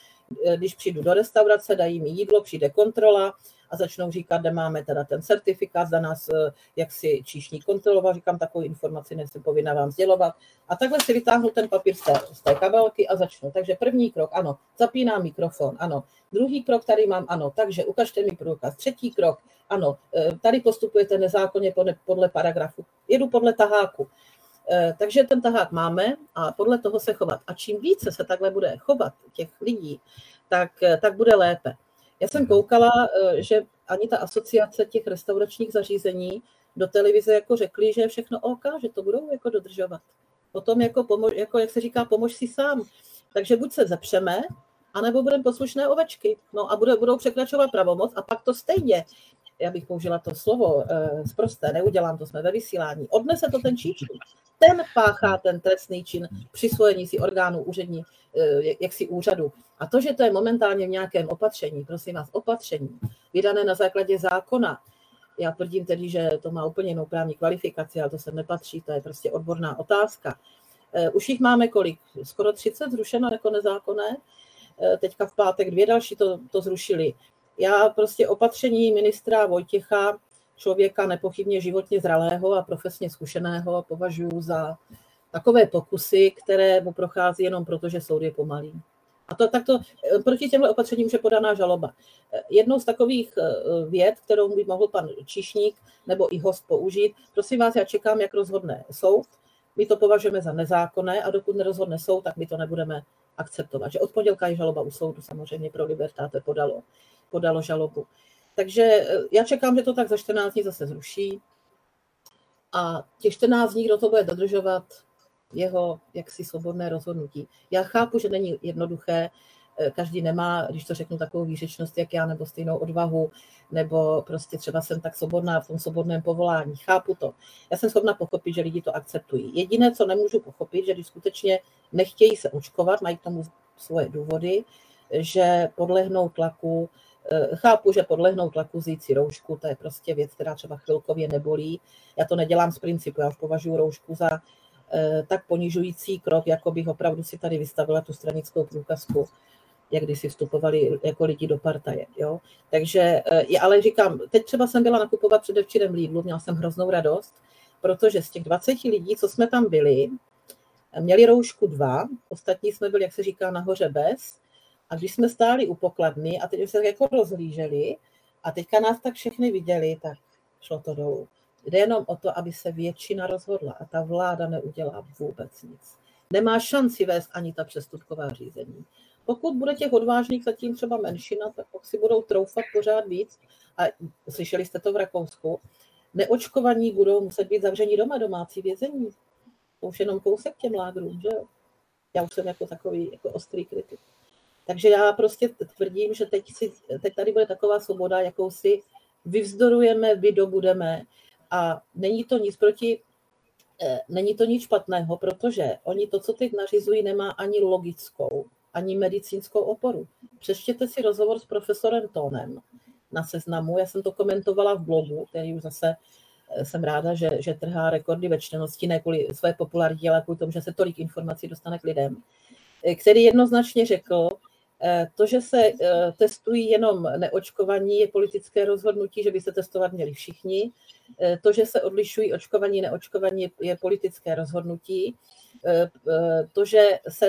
eh, když přijdu do restaurace, dají mi jídlo, přijde kontrola, a začnou říkat, kde máme teda ten certifikát, za nás eh, jak si číšník kontroloval, říkám, takovou informaci nejsem povinna vám sdělovat. A takhle si vytáhnu ten papír z té, z té kabelky a začnu. Takže první krok, ano, zapínám mikrofon, ano. Druhý krok tady mám, ano, takže ukažte mi průkaz. Třetí krok, ano, eh, tady postupujete nezákonně podle, podle paragrafu. Jedu podle taháku. Eh, takže ten tahák máme a podle toho se chovat. A čím více se takhle bude chovat těch lidí, tak, tak bude lépe. Já jsem koukala, eh, že ani ta asociace těch restauračních zařízení do televize jako řekli, že je všechno OK, že to budou jako dodržovat. Potom jako, pomož, jako jak se říká, pomož si sám. Takže buď se zepřeme, anebo budeme poslušné ovečky. No a budou, budou překračovat pravomoc a pak to stejně já bych použila to slovo e, zprosté, neudělám to, jsme ve vysílání, odnese to ten číšník. Ten páchá ten trestný čin přisvojení si orgánů úřední, e, jaksi úřadu. A to, že to je momentálně v nějakém opatření, prosím vás, opatření, vydané na základě zákona, já tvrdím tedy, že to má úplně jinou právní kvalifikaci, ale to se nepatří, to je prostě odborná otázka. E, už jich máme kolik? Skoro 30 zrušeno jako nezákonné. Teďka v pátek dvě další to, to zrušili. Já prostě opatření ministra Vojtěcha, člověka nepochybně životně zralého a profesně zkušeného, považuji za takové pokusy, které mu prochází jenom proto, že soud je pomalý. A to, tak to, proti těmhle opatřením už je podaná žaloba. Jednou z takových eh, věd, kterou by mohl pan Čišník nebo i host použít, prosím vás, já čekám, jak rozhodne soud. My to považujeme za nezákonné a dokud nerozhodne soud, tak my to nebudeme akceptovat. Že od pondělka je žaloba u soudu samozřejmě pro Libertáte podalo podalo žalobu. Takže eh, já čekám, že to tak za 14 dní zase zruší. A těch 14 dní, kdo to bude dodržovat, jeho jaksi svobodné rozhodnutí. Já chápu, že není jednoduché Eh, každý nemá, když to řeknu, takovou výřečnost, jak já, nebo stejnou odvahu, nebo prostě třeba jsem tak svobodná v tom svobodném povolání. Chápu to. Já jsem schopna pochopit, že lidi to akceptují. Jediné, co nemůžu pochopit, že když skutečně nechtějí se očkovat, mají k tomu svoje důvody, že podlehnou tlaku, chápu, že podlehnou tlaku si roušku, to je prostě věc, která třeba chvilkově nebolí. Já to nedělám z principu, já už považuji roušku za eh, tak ponižující krok, jako bych opravdu si tady vystavila tu stranickou průkazku jak když si vstupovali jako lidi do partaje. Jo? Takže, eh, ale říkám, teď třeba jsem byla nakupovat předevčírem Lidlu, měla jsem hroznou radost, protože z těch 20 lidí, co jsme tam byli, měli roušku dva, ostatní jsme byli, jak se říká, nahoře bez. A když jsme stáli u pokladny a teď se jako rozhlíželi a teďka nás tak všechny viděli, tak šlo to dolů. Jde jenom o to, aby se většina rozhodla a ta vláda neudělá vůbec nic. Nemá šanci vést ani ta přestupková řízení. Pokud bude těch odvážných zatím třeba menšina, tak pak si budou troufat pořád víc. A slyšeli jste to v Rakousku. Neočkovaní budou muset být zavření doma, domácí vězení. To už jenom kousek těm lágrům, že? Já už jsem jako takový jako ostrý kritik. Takže já prostě tvrdím, že teď, si, teď tady bude taková svoboda, jakou si vyvzdorujeme, vydobudeme a není to nic proti, eh, není to nic špatného, protože oni to, co teď nařizují, nemá ani logickou ani medicínskou oporu. Přečtěte si rozhovor s profesorem Tónem na seznamu. Já jsem to komentovala v blogu, který už zase eh, jsem ráda, že, že trhá rekordy ve čtenosti, ne kvůli své popularitě, ale kvůli tomu, že se tolik informací dostane k lidem, eh, který jednoznačně řekl, to, že se testují jenom neočkovaní, je politické rozhodnutí, že by se testovat měli všichni. To, že se odlišují očkovaní, neočkovaní, je politické rozhodnutí. To, že se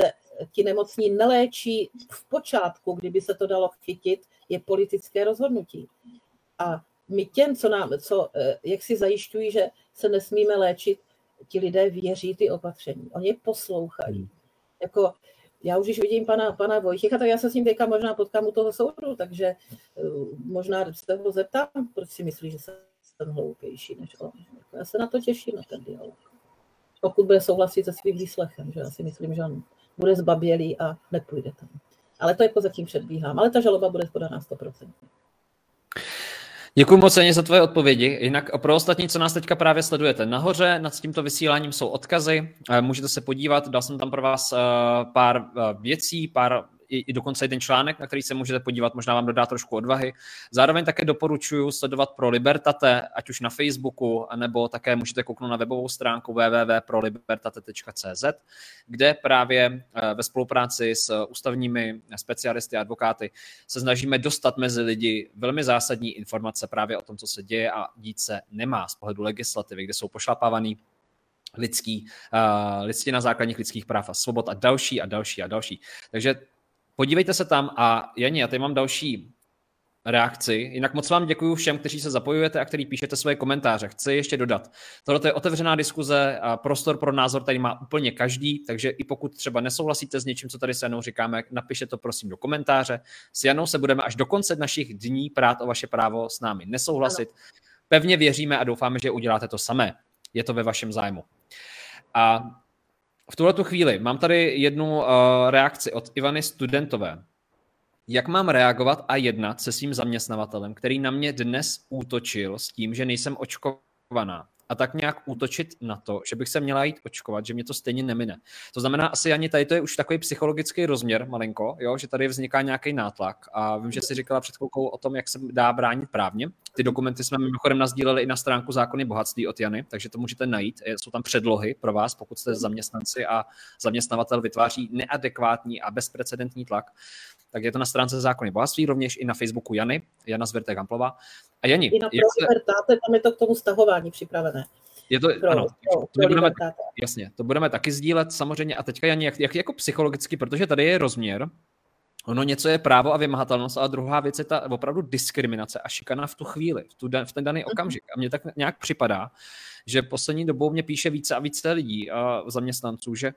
ti nemocní neléčí v počátku, kdyby se to dalo chytit, je politické rozhodnutí. A my těm, co nám, co, eh, jak si zajišťují, že se nesmíme léčit, ti lidé věří ty opatření. Oni je poslouchají. Hmm. Jako, já už když vidím pana, pana Vojtěcha, tak já se s ním teďka možná potkám u toho soudu, takže eh, možná se ho zeptám, proč si myslí, že jsem hloupější než on. Já se na to těším, na ten dialog. Pokud bude souhlasit se svým výslechem, že já si myslím, že on bude zbabělý a nepůjde tam. Ale to jako zatím předbíhám. Ale ta žaloba bude podaná 100%. Děkuji moc za tvoje odpovědi. Jinak pro ostatní, co nás teďka právě sledujete, nahoře nad tímto vysíláním jsou odkazy, eh, můžete se podívat, dal jsem tam pro vás eh, pár eh, věcí, pár i, i dokonce jeden článek, na který se můžete podívat, možná vám dodá trošku odvahy. Zároveň také doporučuji sledovat pro Libertate, ať už na Facebooku, nebo také můžete kouknout na webovou stránku www.prolibertate.cz, kde právě eh, ve spolupráci s ústavními specialisty a advokáty se snažíme dostat mezi lidi velmi zásadní informace právě o tom, co se děje a dít se nemá z pohledu legislativy, kde jsou pošlapávaný lidský, uh, listina základních lidských práv a svobod a další a další a další. Takže podívejte se tam a Jani, já tady mám další reakci. Jinak moc vám děkuji všem, kteří se zapojujete a kteří píšete svoje komentáře. Chci ještě dodat. Tohle je otevřená diskuze a prostor pro názor tady má úplně každý, takže i pokud třeba nesouhlasíte s něčím, co tady s Janou říkáme, napište to prosím do komentáře. S Janou se budeme až do konce našich dní prát o vaše právo s námi nesouhlasit. Ano. Pevně věříme a doufáme, že uděláte to samé. Je to ve vašem zájmu. A v tuhle chvíli mám tady jednu uh, reakci od Ivany Studentové. Jak mám reagovat a jednat se svým zaměstnavatelem, který na mě dnes útočil s tím, že nejsem očkovaná? A tak nějak útočit na to, že bych se měla jít očkovat, že mě to stejně nemine. To znamená, asi ani tady to je už takový psychologický rozměr malinko, jo, že tady vzniká nějaký nátlak a vím, že jsi říkala před chvilkou o tom, jak se dá bránit právně. Ty dokumenty jsme mimochodem nazdíleli i na stránku zákony bohatství od Jany, takže to můžete najít. Jsou tam předlohy pro vás, pokud jste zaměstnanci a zaměstnavatel vytváří neadekvátní a bezprecedentní tlak tak je to na stránce zákony bohatství, rovněž i na Facebooku Jany, Jana Zvirtek Gamplová. A Jani, I na se... tam je to k tomu stahování připravené. Je to, pro, ano, pro, to pro budeme, jasně, to budeme taky sdílet samozřejmě. A teďka, Jani, jak, jak jako psychologicky, protože tady je rozměr, Ono něco je právo a vymahatelnost, ale druhá věc je ta opravdu diskriminace a šikana v tu chvíli, v, tu, v ten daný mhm. okamžik. A mně tak nějak připadá, že poslední dobou mě píše více a více lidí a zaměstnanců, že eh,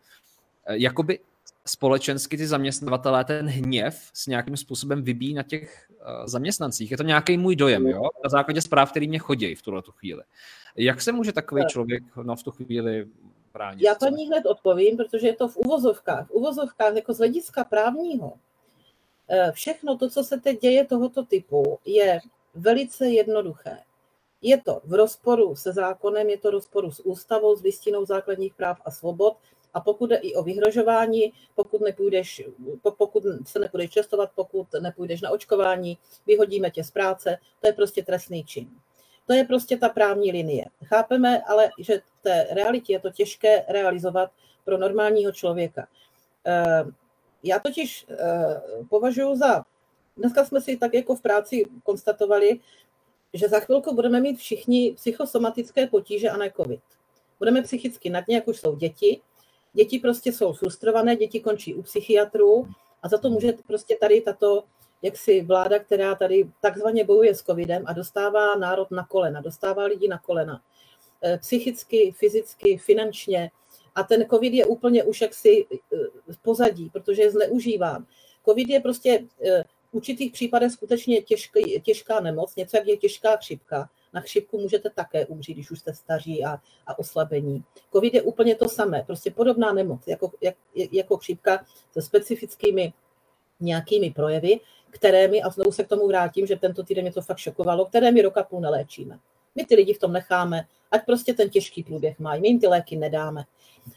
jakoby společensky ty zaměstnavatelé ten hněv s nějakým způsobem vybíjí na těch uh, zaměstnancích. Je to nějaký můj dojem, jo? Na základě zpráv, který mě chodí v tuhle chvíli. Jak se může takový člověk no, v tu chvíli bránit? Já to hned odpovím, protože je to v uvozovkách. V uvozovkách jako z hlediska právního Eh, všechno to, co se teď děje tohoto typu, je velice jednoduché. Je to v rozporu se zákonem, je to v rozporu s ústavou, s listinou základních práv a svobod. A pokud jde i o vyhrožování, pokud, nepůjdeš, pokud se nepůjdeš čestovat, pokud nepůjdeš na očkování, vyhodíme tě z práce, to je prostě trestný čin. To je prostě ta právní linie. Chápeme ale, že v té realitě je to těžké realizovat pro normálního člověka. Eh, já totiž eh, považuji za, dneska jsme si tak jako v práci konstatovali, že za chvilku budeme mít všichni psychosomatické potíže a ne covid. Budeme psychicky na dně, jak už jsou děti. Děti prostě jsou frustrované, děti končí u psychiatrů a za to může prostě tady tato jaksi vláda, která tady takzvaně bojuje s covidem a dostává národ na kolena, dostává lidi na kolena. Eh, psychicky, fyzicky, finančně. A ten covid je úplně už jaksi eh, pozadí, protože je zneužíván. Covid je prostě eh, v určitých případech skutečně těžký, těžká nemoc, něco jak je těžká chřipka. Na chřipku můžete také umřít, když už jste staří a, a oslabení. Covid je úplně to samé, prostě podobná nemoc jako, jak, jako chřipka se specifickými nějakými projevy, které mi, a znovu se k tomu vrátím, že tento týden mě to fakt šokovalo, které mi roka půl neléčíme. My ty lidi v tom necháme, ať prostě ten těžký průběh mají, my jim ty léky nedáme.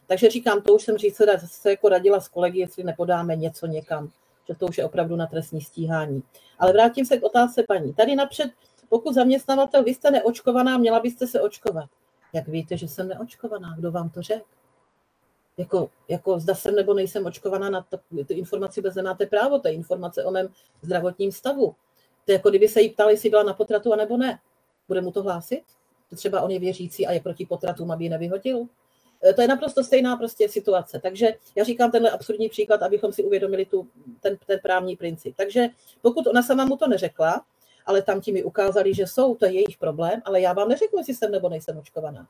Takže říkám, to už jsem říct, se jako radila s kolegy, jestli nepodáme něco někam, že to už je opravdu na trestní stíhání. Ale vrátím se k otázce paní. Tady napřed, pokud zaměstnavatel, vy jste neočkovaná, měla byste se očkovat. Jak víte, že jsem neočkovaná? Kdo vám to řekl? Jako, jako zda jsem nebo nejsem očkovaná, na ty informaci vůbec nemáte právo, to je informace o mém zdravotním stavu. To je jako kdyby se jí ptali, jestli byla na potratu, anebo ne. Bude mu to hlásit? Třeba on je věřící a je proti potratům, aby ji nevyhodil? E, to je naprosto stejná prostě situace. Takže já říkám tenhle absurdní příklad, abychom si uvědomili tu, ten, ten právní princip. Takže pokud ona sama mu to neřekla, ale tam ti mi ukázali, že jsou, to je jejich problém, ale já vám neřeknu, jestli jsem nebo nejsem očkovaná.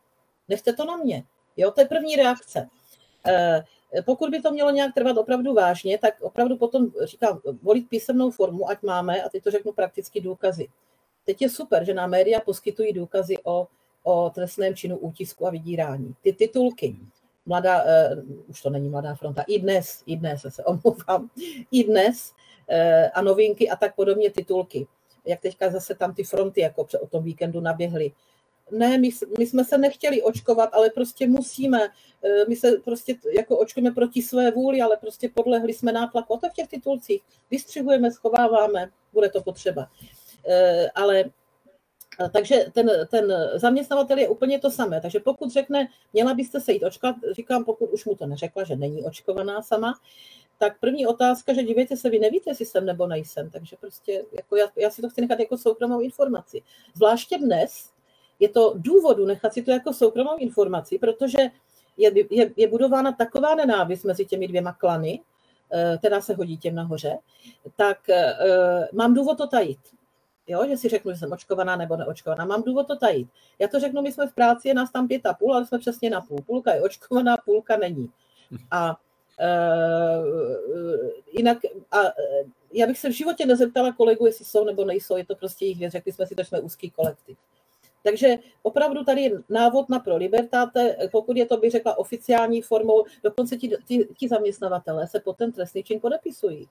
Nechte to na mě. Jo, to je první reakce. E, pokud by to mělo nějak trvat opravdu vážně, tak opravdu potom říkám, volit písemnou formu, ať máme, a teď to řeknu prakticky důkazy. Teď je super, že nám média poskytují důkazy o o trestném činu útisku a vydírání. Ty titulky, mladá, uh, už to není mladá fronta, i dnes, i dnes, se omlouvám, i dnes uh, a novinky a tak podobně titulky. Jak teďka zase tam ty fronty jako o tom víkendu naběhly. Ne, my, my jsme se nechtěli očkovat, ale prostě musíme. Eh, my se prostě jako očkujeme proti své vůli, ale prostě podlehli jsme nátlaku. A to v těch titulcích. Vystřihujeme, schováváme, bude to potřeba. Ale takže ten, ten zaměstnavatel je úplně to samé. Takže pokud řekne, měla byste se jít očkovat, říkám, pokud už mu to neřekla, že není očkovaná sama, tak první otázka, že dívejte se, vy nevíte, jestli jsem nebo nejsem. Takže prostě jako já, já si to chci nechat jako soukromou informaci. Zvláště dnes je to důvodu nechat si to jako soukromou informaci, protože je, je, je budována taková nenávist mezi těmi dvěma klany, eh, která se hodí těm nahoře, tak uh, mám důvod to tajit jo, že si řeknu, že jsem očkovaná nebo neočkovaná. Mám důvod to tajit. Já to řeknu, my jsme v práci, je nás tam pět a půl, ale jsme přesně na půl. Půlka je očkovaná, půlka není. A jinak, a já bych se v životě nezeptala kolegu, jestli jsou nebo nejsou, je to prostě jejich věc, řekli jsme si, že jsme úzký kolektiv. Takže opravdu tady je návod na pro libertáte, pokud je to, by řekla, oficiální formou, dokonce ti, ti, ti zaměstnavatelé se pod ten trestný čin podepisují.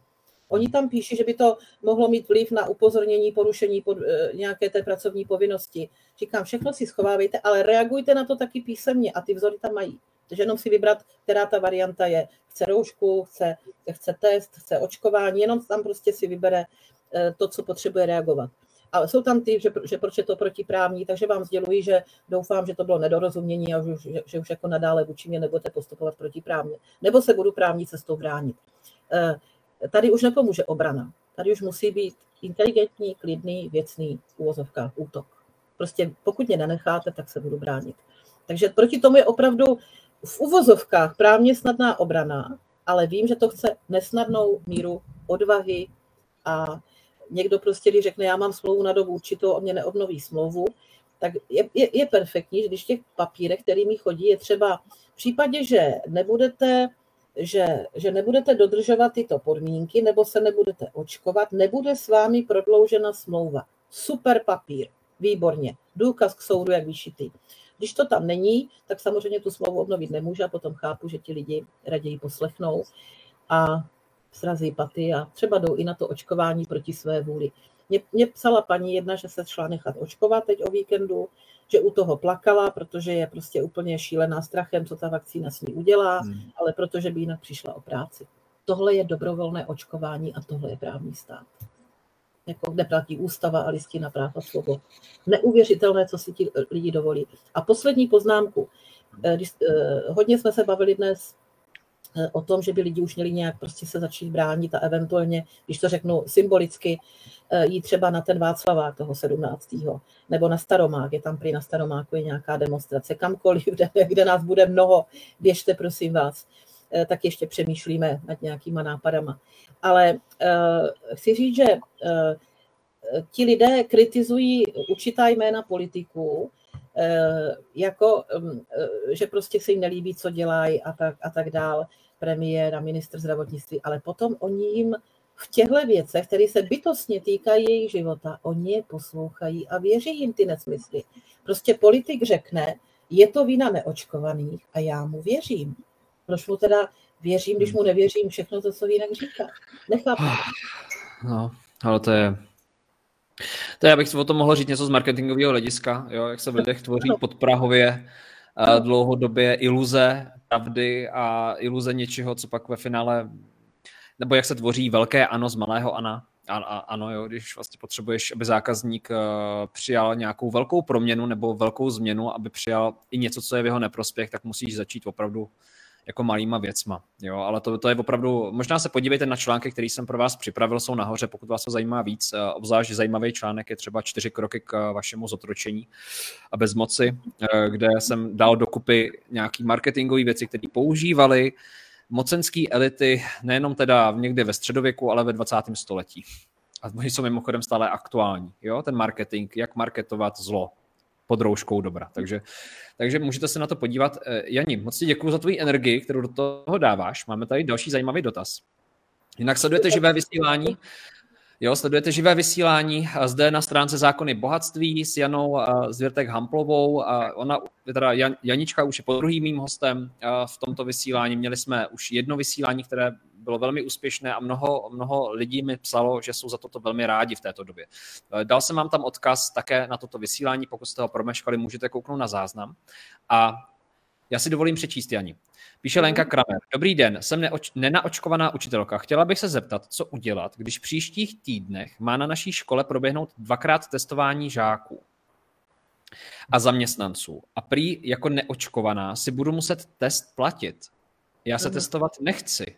Oni tam píší, že by to mohlo mít vliv na upozornění porušení pod, e, nějaké té pracovní povinnosti. Říkám, všechno si schovávejte, ale reagujte na to taky písemně a ty vzory tam mají. Takže jenom si vybrat, která ta varianta je. Chce roušku, chce, chce test, chce očkování, jenom tam prostě si vybere e, to, co potřebuje reagovat. Ale jsou tam ty, že, že proč je to protiprávní, takže vám sděluji, že doufám, že to bylo nedorozumění a že, že, že už jako nadále vůči mě nebudete postupovat protiprávně. Nebo se budu právní cestou bránit. E, Tady už nepomůže obrana. Tady už musí být inteligentní, klidný, věcný úvozovka, útok. Prostě pokud mě nenecháte, tak se budu bránit. Takže proti tomu je opravdu v uvozovkách právně snadná obrana, ale vím, že to chce nesnadnou míru odvahy a někdo prostě, když řekne, já mám smlouvu na dobu určitou, on mě neobnoví smlouvu, tak je, je, je perfektní, že když těch papírech, kterými chodí, je třeba v případě, že nebudete že, že nebudete dodržovat tyto podmínky nebo se nebudete očkovat, nebude s vámi prodloužena smlouva. Super papír, výborně. Důkaz k soudu, jak vyšitý. Když to tam není, tak samozřejmě tu smlouvu obnovit nemůže a potom chápu, že ti lidi raději poslechnou. A srazí paty a třeba jdou i na to očkování proti své vůli. Mě, mě psala paní jedna, že se šla nechat očkovat teď o víkendu, že u toho plakala, protože je prostě úplně šílená strachem, co ta vakcína s ní udělá, hmm. ale protože by jinak přišla o práci. Tohle je dobrovolné očkování a tohle je právní stát. Jako kde platí ústava a listina práv a svobod. Neuvěřitelné, co si ti lidi dovolí. A poslední poznámku. Eh, když, eh, hodně jsme se bavili dnes eh, o tom, že by lidi už měli nějak prostě se začít bránit a eventuálně, když to řeknu symbolicky, jít třeba na ten Václavák toho 17. nebo na Staromák, je tam prý na Staromáku je nějaká demonstrace, kamkoliv, kde, kde nás bude mnoho, běžte prosím vás, tak ještě přemýšlíme nad nějakýma nápadama. Ale chci říct, že ti lidé kritizují určitá jména politiků, Eh, jako, mm, eh, že prostě se jim nelíbí, co dělají a tak, a tak dál, premiér a ministr zdravotnictví, ale potom oni jim v těchto věcech, které se bytostně týkají jejich života, oni je poslouchají a věří jim ty nesmysly. Prostě politik řekne, je to vina neočkovaných a já mu věřím. Proč mu teda věřím, když mu nevěřím všechno to, co jinak říká? Nechápu. No, ale to je, to já bych o tom mohl říct něco z marketingového hlediska, jo, jak se v lidech tvoří podprahově dlouhodobě iluze pravdy a iluze něčeho, co pak ve finále, nebo jak se tvoří velké ano z malého ana, a, a, ano, jo, když vlastně potřebuješ, aby zákazník uh, přijal nějakou velkou proměnu nebo velkou změnu, aby přijal i něco, co je v jeho neprospěch, tak musíš začít opravdu jako malýma věcma. Jo, ale to, to je opravdu, možná se podívejte na články, které jsem pro vás připravil, jsou nahoře, pokud vás to zajímá víc. Eh, obzvlášť zajímavý článek je třeba čtyři kroky k vašemu zotročení a bezmoci, eh, kde jsem dal dokupy nějaký marketingové věci, které používali mocenské elity nejenom teda někde ve středověku, ale ve 20. století. A oni jsou mimochodem stále aktuální. Jo? Ten marketing, jak marketovat zlo, pod rouškou dobra. Takže, takže můžete se na to podívat. Eh, Jani, moc ti děkuji za tvoji energii, kterou do toho dáváš. Máme tady další zajímavý dotaz. Jinak sledujete živé vysílání. Jo, sledujete živé vysílání zde na stránce Zákony bohatství s Janou Zvěrtek Hamplovou. Ona, teda Jan, Janička už je po druhým mým hostem v tomto vysílání. Měli jsme už jedno vysílání, které bylo velmi úspěšné a mnoho, mnoho lidí mi psalo, že jsou za toto velmi rádi v této době. Eh, dal jsem vám tam odkaz také na toto vysílání, pokud jste ho promeškali, můžete kouknout na záznam. A já si dovolím přečíst, Jani. Píše Lenka. Kramer. Dobrý den, jsem neoč- nenaočkovaná učitelka. Chtěla bych se zeptat, co udělat, když v příštích týdnech má na naší škole proběhnout dvakrát testování žáků a zaměstnanců. A prý jako neočkovaná si budu muset test platit. Já se uh-huh. testovat nechci.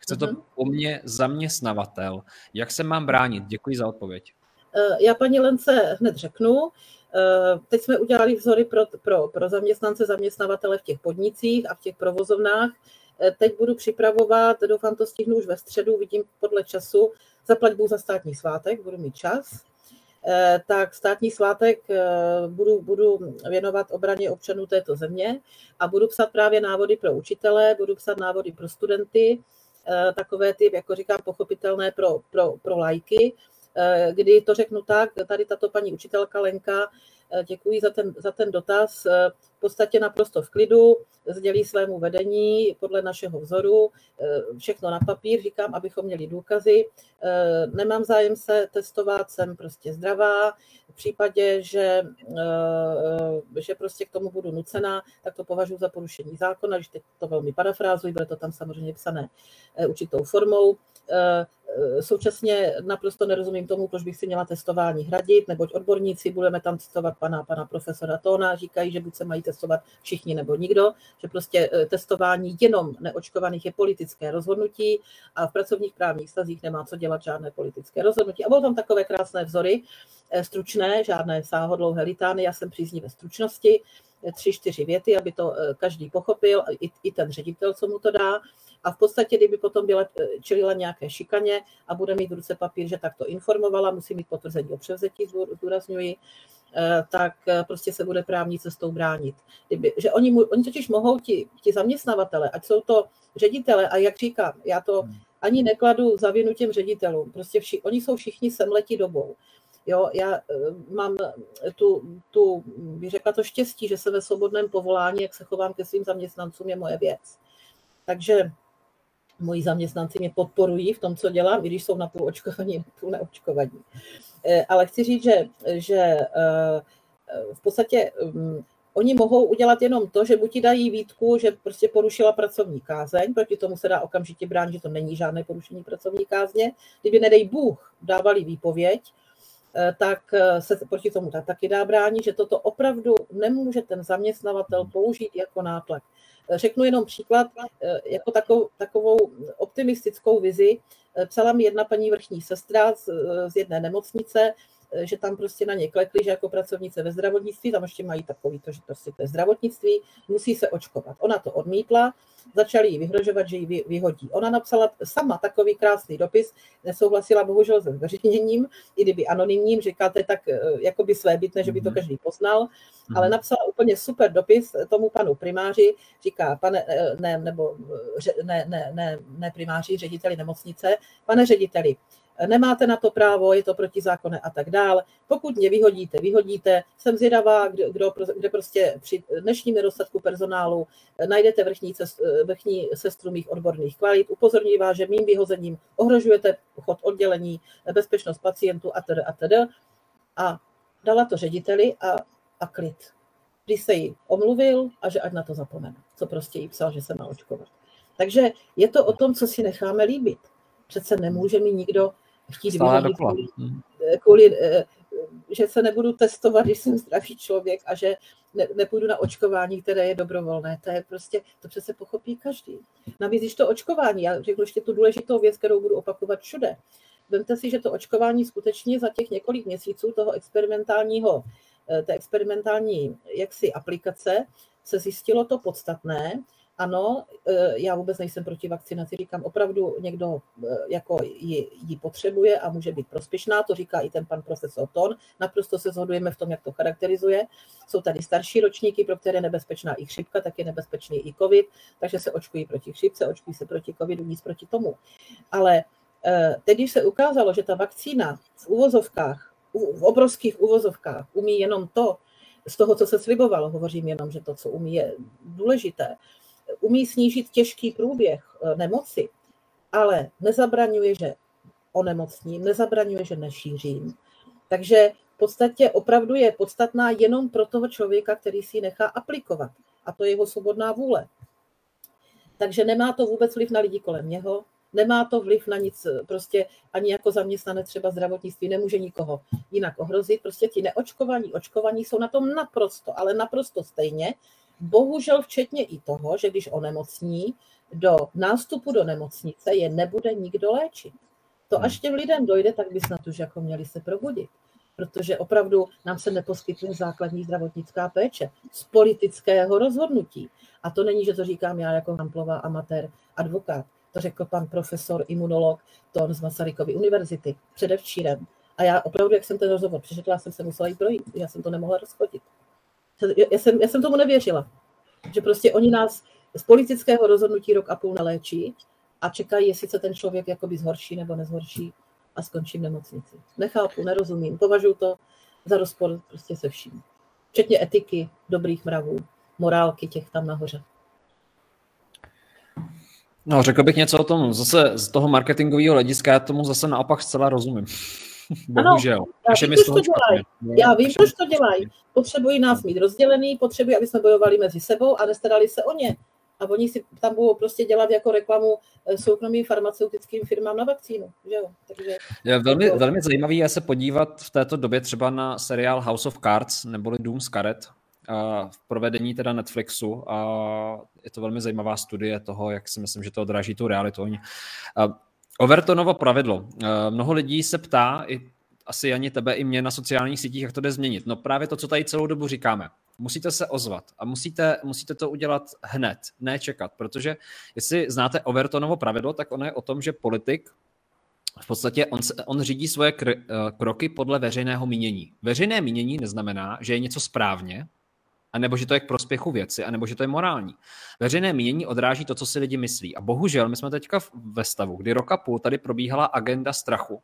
Chce to mm-hmm. po mně zaměstnavatel. Jak se mám bránit? Děkuji za odpověď. Eh, já paní Lence hned řeknu. Eh, teď jsme udělali vzory pro, pro, pro zaměstnance, zaměstnavatele v těch podnicích a v těch provozovnách. Eh, teď budu připravovat, doufám to stihnu už ve středu, vidím podle času, zaplať za státní svátek, budu mít čas. Tak státní svátek budu, budu věnovat obraně občanů této země a budu psat právě návody pro učitele, budu psat návody pro studenty, takové ty, jako říkám, pochopitelné pro, pro, pro lajky, eh, kdy to řeknu tak, tady tato paní učitelka Lenka, eh, děkuji za ten, za ten dotaz, v podstatě naprosto v klidu, sdělí svému vedení podle našeho vzoru, všechno na papír, říkám, abychom měli důkazy. Nemám zájem se testovat, jsem prostě zdravá. V případě, že, že prostě k tomu budu nucena, tak to považuji za porušení zákona, když teď to velmi parafrázuji, bude to tam samozřejmě psané určitou formou. Současně naprosto nerozumím tomu, proč bych si měla testování hradit, neboť odborníci, budeme tam citovat pana, pana profesora Tóna, říkají, že buď se mají testovat všichni nebo nikdo, že prostě eh, testování jenom neočkovaných je politické rozhodnutí a v pracovních právních stazích nemá co dělat žádné politické rozhodnutí. A bylo tam takové krásné vzory, eh, stručné, žádné sáhodlouhé litány, já jsem příznivé stručnosti, eh, tři, čtyři věty, aby to každý pochopil, i, i ten ředitel, co mu to dá. A v podstatě, kdyby potom byla, čelila nějaké šikaně a bude mít v ruce papír, že takto informovala, musí mít potvrzení o převzetí, zdůrazňuji, Eh, tak eh, prostě se bude právní cestou bránit. Kdyby, že oni, oni totiž mohou, ti, ti zaměstnavatele, ať jsou to ředitele, a jak říkám, já to hmm. ani nekladu za vinu těm ředitelům, prostě vši, oni jsou všichni semleti dobou. Jo, já eh, mám tu, tu, bych řekla to štěstí, že se ve svobodném povolání, jak se chovám ke svým zaměstnancům, je moje věc. Takže moji zaměstnanci mě podporují v tom, co dělám, i když jsou na půl očkovaní, půl neočkovaní. Eh, ale chci říct, že, že eh, v podstatě mm, oni mohou udělat jenom to, že buď ti dají výtku, že prostě porušila pracovní kázeň, proti tomu se dá okamžitě bránit, že to není žádné porušení pracovní kázně. Kdyby, nedej Bůh, dávali výpověď, tak se proti tomu tak taky dá bránit, že toto opravdu nemůže ten zaměstnavatel použít jako nátlak. Řeknu jenom příklad, eh, jako takovou, takovou optimistickou vizi. Eh, psala mi jedna paní vrchní sestra z, z jedné nemocnice, Eh, že tam prostě na ně klekli, že jako pracovnice ve zdravotnictví, tam ještě mají takový to, že prostě to je zdravotnictví, musí se očkovat. Ona to odmítla, začali jí vyhrožovat, že ji vyhodí. Ona napsala sama takový krásný dopis, nesouhlasila bohužel se zveřejněním, i kdyby anonymním, říkáte tak eh, jako by své bytné, že by to mhm. každý poznal, mhm. ale napsala úplně super dopis tomu panu primáři, říká, pane, eh, ne, nebo ne, ne, ne, ne primáři, řediteli nemocnice, pane řediteli, nemáte na to právo, je to protizákonné a tak dále. Pokud mě vyhodíte, vyhodíte. Jsem zvědavá, kde, kdo, kde prostě při dnešním nedostatku personálu najdete vrchní, cest, vrchní sestru mých odborných kvalit. Upozorňuji vás, že mým vyhozením ohrožujete chod oddělení, bezpečnost pacientů a tedy a tedy. A dala to řediteli a, a klid. Když se jí omluvil a že ať na to zapomene, co prostě jí psal, že se má očkovat. Takže je to o tom, co si necháme líbit. Přece nemůže mi nikdo chtít vyhodit kvůli, eh, kvůli, eh, že se nebudu testovat, když jsem zdravý člověk a že ne, nepůjdu na očkování, které je dobrovolné. To je prostě, to přece pochopí každý. Navíc, když to očkování, já řeknu ještě tu důležitou věc, kterou budu opakovat všude. Vemte si, že to očkování skutečně za těch několik měsíců toho experimentálního, eh, té experimentální jaksi aplikace se zjistilo to podstatné, ano, e, já vůbec nejsem proti vakcinaci, říkám, opravdu někdo e, jako ji, ji potřebuje a může být prospěšná, to říká i ten pan profesor Ton, naprosto se shodujeme v tom, jak to charakterizuje. Jsou tady starší ročníky, pro které je nebezpečná i chřipka, tak je nebezpečný i covid, takže se očkují proti chřipce, očkují se proti covidu, nic proti tomu. Ale e, teď, když se ukázalo, že ta vakcína v uvozovkách, v obrovských uvozovkách umí jenom to, z toho, co se slibovalo, hovořím jenom, že to, co umí, je důležité, umí snížit těžký průběh eh, nemoci, ale nezabraňuje, že onemocním, nezabraňuje, že nešířím. Takže v podstatě opravdu je podstatná jenom pro toho člověka, který si ji nechá aplikovat. A to je jeho svobodná vůle. Takže nemá to vůbec vliv na lidi kolem něho, nemá to vliv na nic, prostě ani jako zaměstnanec třeba zdravotnictví nemůže nikoho jinak ohrozit. Prostě ti neočkovaní, očkovaní jsou na tom naprosto, ale naprosto stejně, Bohužel včetně i toho, že když onemocní, do nástupu do nemocnice je nebude nikdo léčit. To až těm lidem dojde, tak by snad už jako měli se probudit. Protože opravdu nám se neposkytuje základní zdravotnická péče z politického rozhodnutí. A to není, že to říkám já jako Hamplová amatér advokát. To řekl pan profesor imunolog Ton z Masarykovy univerzity předevčírem. A já opravdu, jak jsem ten rozhovor přečetla, jsem se musela jít projít. Já jsem to nemohla rozchodit. Já jsem, já jsem tomu nevěřila. Že prostě oni nás z politického rozhodnutí rok a půl neléčí a čekají, jestli se ten člověk jakoby zhorší nebo nezhorší a skončí v nemocnici. Nechápu, nerozumím. Považuji to za rozpor prostě se vším. Včetně etiky, dobrých mravů, morálky těch tam nahoře. No, řekl bych něco o tom. Zase z toho marketingového hlediska já tomu zase naopak zcela rozumím. Bohužel. Ano, já vím, proč to dělají. Já vím, proč to dělají. Potřebují nás mít rozdělený, potřebují, aby jsme bojovali mezi sebou a nestarali se o ně. A oni si tam budou prostě dělat jako reklamu eh, soukromým farmaceutickým firmám na vakcínu. Že jo? Takže, je velmi, jako... velmi zajímavý je se podívat v této době třeba na seriál House of Cards neboli Doom z karet, v provedení teda Netflixu a je to velmi zajímavá studie toho, jak si myslím, že to odráží tu realitu. Overtonovo pravidlo. Eh, mnoho lidí se ptá, i asi ani tebe, i mě na sociálních sítích, jak to jde změnit. No právě to, co tady celou dobu říkáme. Musíte se ozvat a musíte, musíte to udělat hned, ne čekat, protože jestli znáte Overtonovo pravidlo, tak ono je o tom, že politik v podstatě on, on řídí svoje kr, eh, kroky podle veřejného mínění. Veřejné mínění neznamená, že je něco správně, anebo že to je k prospěchu věci, anebo že to je morální. Veřejné mínění odráží to, co si lidi myslí. A bohužel my jsme teďka ve stavu, kdy roka půl tady probíhala agenda strachu,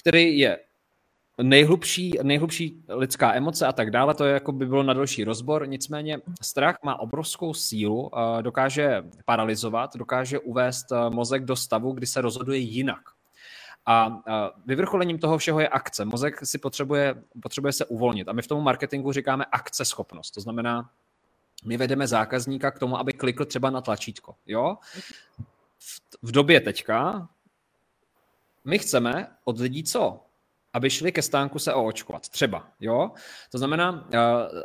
který je nejhlubší, nejhlubší lidská emoce a tak dále, to je jako by bylo na další rozbor, nicméně strach má obrovskou sílu, dokáže paralizovat, dokáže uvést mozek do stavu, kdy se rozhoduje jinak. A vyvrcholením toho všeho je akce. Mozek si potřebuje, potřebuje se uvolnit. A my v tomu marketingu říkáme akce schopnost. To znamená, my vedeme zákazníka k tomu, aby klikl třeba na tlačítko. Jo? V, v době teďka my chceme od lidí co? Aby šli ke stánku se oočkovat. Třeba, jo? To znamená, uh,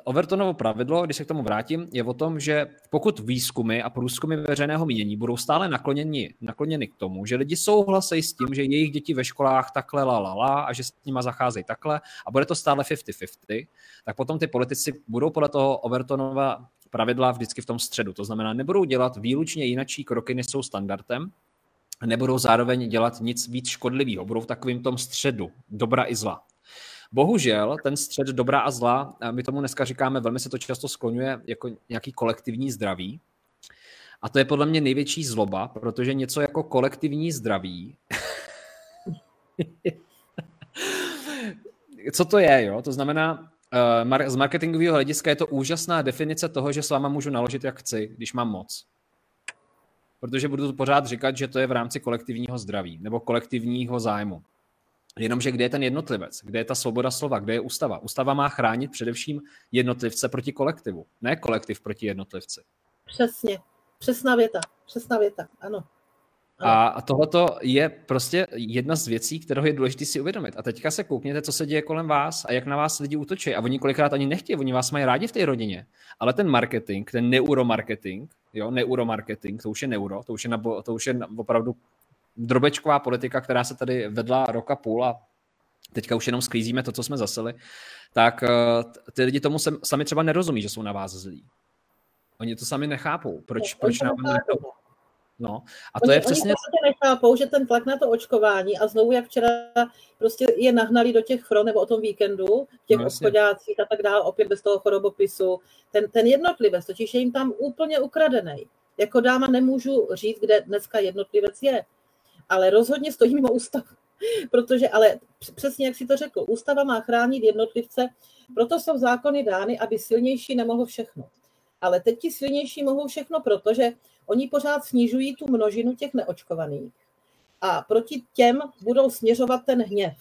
Overtonovo pravidlo, když se k tomu vrátím, je o tom, že pokud výzkumy a průzkumy veřejného mínění budou stále nakloněni, nakloněny k tomu, že lidi souhlasí s tím, že jejich děti ve školách takhle la, la, la a že s nima zacházejí takhle a bude to stále 50-50, tak potom ty politici budou podle toho Overtonova pravidla vždycky v tom středu. To znamená, nebudou dělat výlučně jinačí kroky, než jsou standardem, nebudou zároveň dělat nic víc škodlivého. Budou v takovém tom středu, dobra i zla. Bohužel ten střed dobra a zla, my tomu dneska říkáme, velmi se to často skloňuje jako nějaký kolektivní zdraví. A to je podle mě největší zloba, protože něco jako kolektivní zdraví, co to je, jo? To znamená, eh, z marketingového hlediska je to úžasná definice toho, že s váma můžu naložit, jak chci, když mám moc protože budu pořád říkat, že to je v rámci kolektivního zdraví nebo kolektivního zájmu. Jenomže kde je ten jednotlivec? Kde je ta svoboda slova? Kde je ústava? Ústava má chránit především jednotlivce proti kolektivu, ne kolektiv proti jednotlivci. Přesně. Přesná věta. Přesná věta. Ano. A tohleto je prostě jedna z věcí, kterou je důležité si uvědomit. A teďka se koukněte, co se děje kolem vás a jak na vás lidi útočí. A oni kolikrát ani nechtějí, oni vás mají rádi v té rodině. Ale ten marketing, ten neuromarketing, jo, neuromarketing, to už je neuro, to už je, na, to už je opravdu drobečková politika, která se tady vedla roka půl a teďka už jenom sklízíme to, co jsme zasili, tak eh, ty lidi tomu sami třeba nerozumí, že jsou na vás zlí. Oni to sami nechápou. Proč, proč nám No, a to oni, je přesně... Oni nechápou, že ten tlak na to očkování a znovu, jak včera prostě je nahnali do těch front nebo o tom víkendu, těch no, obchodácích a tak dále, opět bez toho chorobopisu, ten, ten jednotlivec, totiž je jim tam úplně ukradený. Jako dáma nemůžu říct, kde dneska jednotlivec je, ale rozhodně stojí mimo ústav. Protože, ale přesně jak si to řekl, ústava má chránit jednotlivce, proto jsou zákony dány, aby silnější nemohl všechno. Ale teď ti silnější mohou všechno, protože oni pořád snižují tu množinu těch neočkovaných a proti těm budou směřovat ten hněv.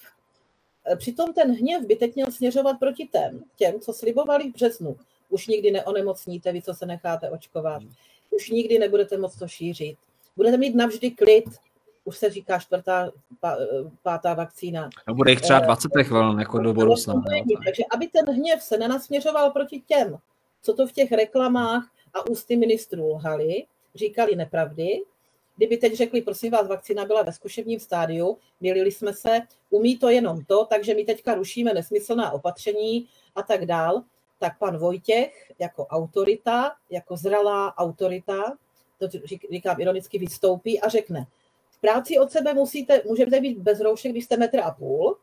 E, přitom ten hněv by teď měl směřovat proti těm, těm, co slibovali v březnu. Už nikdy neonemocníte, vy, co se necháte očkovat. Už nikdy nebudete moc to šířit. Budete mít navždy klid, už se říká čtvrtá, pátá vakcína. No bude jich třeba 20 vln jako do budoucna. Takže aby ten hněv se nenasměřoval proti těm, co to v těch reklamách a ústy ministrů lhali, říkali nepravdy. Kdyby teď řekli, prosím vás, vakcína byla ve zkušebním stádiu, mělili jsme se, umí to jenom to, takže my teďka rušíme nesmyslná opatření a tak dál, tak pan Vojtěch jako autorita, jako zralá autorita, to říkám ironicky, vystoupí a řekne, v práci od sebe musíte, můžete být bez roušek, když jste metr a půl,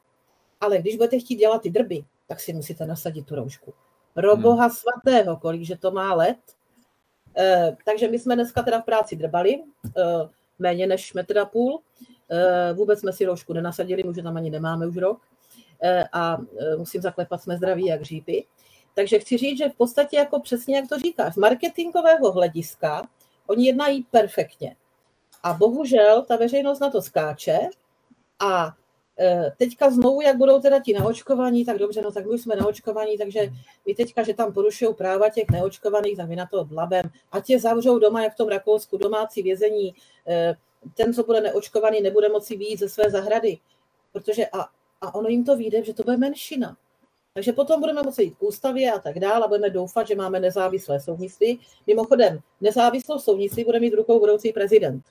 ale když budete chtít dělat ty drby, tak si musíte nasadit tu roušku. Roboha hmm. svatého, kolik že to má let. E, takže my jsme dneska teda v práci drbali, e, méně než metr a půl. E, vůbec jsme si roušku nenasadili, už tam ani nemáme už rok. E, a e, musím zaklepat, jsme zdraví jak řípy. Takže chci říct, že v podstatě jako přesně jak to říkáš, z marketingového hlediska oni jednají perfektně. A bohužel ta veřejnost na to skáče a teďka znovu, jak budou teda ti neočkovaní, tak dobře, no tak my jsme neočkovaní, takže my teďka, že tam porušují práva těch neočkovaných, tak my na to dlabem. A tě zavřou doma, jak v tom Rakousku, domácí vězení. Eh, ten, co bude neočkovaný, nebude moci výjít ze své zahrady. Protože a, a ono jim to vyjde, že to bude menšina. Takže potom budeme moci jít k ústavě a tak dále a budeme doufat, že máme nezávislé soudnictví. Mimochodem, nezávislou soudnictví bude mít rukou budoucí prezident.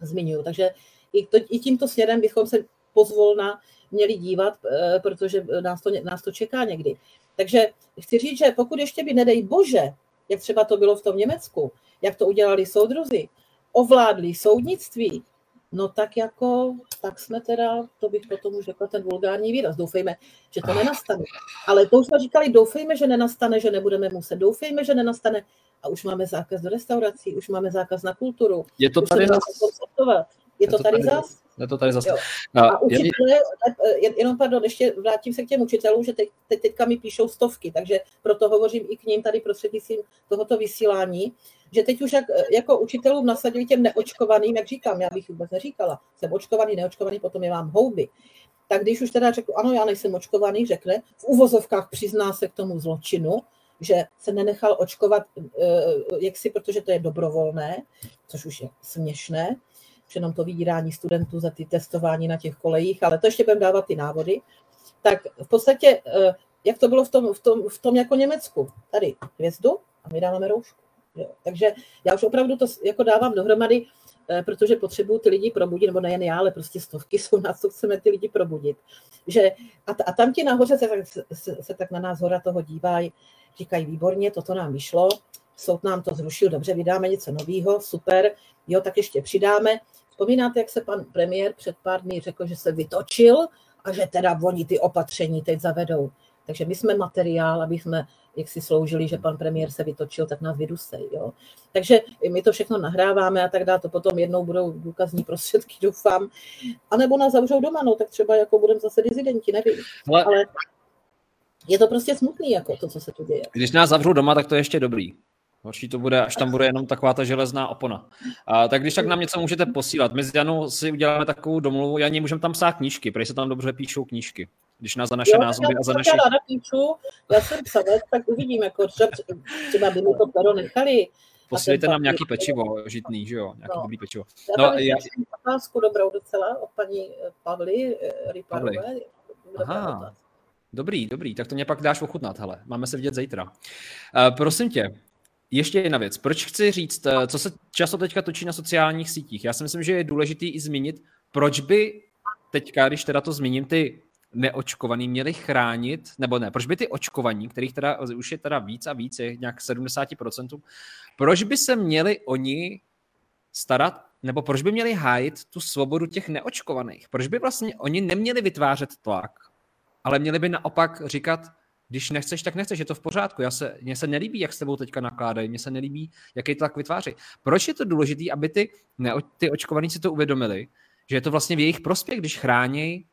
Zmiňuji. Takže i, to, i tímto směrem bychom se pozvolna měli dívat, eh, protože nás to, nás to čeká někdy. Takže chci říct, že pokud ještě by, nedej bože, jak třeba to bylo v tom Německu, jak to udělali soudruzi, ovládli soudnictví, no tak jako, tak jsme teda, to bych potom už řekla ten vulgární výraz, doufejme, že to nenastane. Ale to už jsme říkali, doufejme, že nenastane, že nebudeme muset, doufejme, že nenastane. A už máme zákaz do restaurací, už máme zákaz na kulturu. Je to tady na... Je to tady zas? Je to tady zase. No, a učitelé, jenom pardon, ještě vrátím se k těm učitelům, že teď, teď, teďka mi píšou stovky, takže proto hovořím i k ním tady prostřednictvím tohoto vysílání, že teď už jak, jako učitelům nasadili těm neočkovaným, jak říkám, já bych vůbec neříkala, jsem očkovaný, neočkovaný, potom je vám houby. Tak když už teda řekl, ano, já nejsem očkovaný, řekne, v uvozovkách přizná se k tomu zločinu, že se nenechal očkovat eh, jaksi, protože to je dobrovolné, což už je směšné, jenom to vydírání studentů za ty testování na těch kolejích, ale to ještě budeme dávat ty návody, tak v podstatě, eh, jak to bylo v tom, v tom, v tom jako Německu, tady hvězdu a my dáváme roušku. Jo. Takže já už opravdu to jako dávám dohromady, eh, protože potřebuju ty lidi probudit, nebo nejen já, ale prostě stovky jsou nás, co chceme ty lidi probudit. Že, a, a tam ti nahoře se, se, se tak na nás hora toho dívají, říkají výborně, toto nám vyšlo, soud nám to zrušil, dobře, vydáme něco nového, super, jo, tak ještě přidáme. Vzpomínáte, jak se pan premiér před pár dny řekl, že se vytočil a že teda oni ty opatření teď zavedou. Takže my jsme materiál, aby jsme jak si sloužili, že pan premiér se vytočil, tak nás vydusej. Jo. Takže my to všechno nahráváme a tak dále, to potom jednou budou důkazní prostředky, doufám. A nebo nás zavřou doma, no tak třeba jako budeme zase dizidenti, nevím. Ale, Ale je to prostě smutný, jako to, co se tu děje. Když nás zavřou doma, tak to je ještě dobrý. Horší to bude, až tam bude jenom taková ta železná opona. A, tak když tak nám něco můžete posílat. My s Janou si uděláme takovou domluvu, Janí můžeme tam psát knížky, protože se tam dobře píšou knížky. Když nás za naše jo, názory a za naše... Já ráda píšu, já jsem psavec, tak uvidíme, jako třeba, by mi to pero nechali. Posílejte nám nějaký pečivo žitný, že jo? Nějaký no. dobrý pečivo. Já no, já... otázku dobrou docela od paní Pavly eh, Ryparové. Aha. Dobrý, dobrý, tak to mě pak dáš ochutnat, hele, máme se vidět zítra. Uh, prosím tě, ještě jedna věc. Proč chci říct, eh, co se často teďka točí na sociálních sítích? Já si myslím, že je důležitý i zmínit, proč by teďka, když teda to zmíním, ty neočkovaný měli chránit, nebo ne, proč by ty očkovaní, kterých teda už je teda víc a víc, je nějak 70%, proč by se měli oni starat, nebo proč by měli hájit tu svobodu těch neočkovaných? Proč by vlastně oni neměli vytvářet tlak, ale měli by naopak říkat, když nechceš, tak nechceš, je to v pořádku. Já se, mně se nelíbí, jak s tebou teďka nakládají, mně se nelíbí, jaký tlak vytváří. Proč je to důležité, aby ty, ne, ty očkovaní si to uvědomili, že je to vlastně v jejich prospěch, když chrání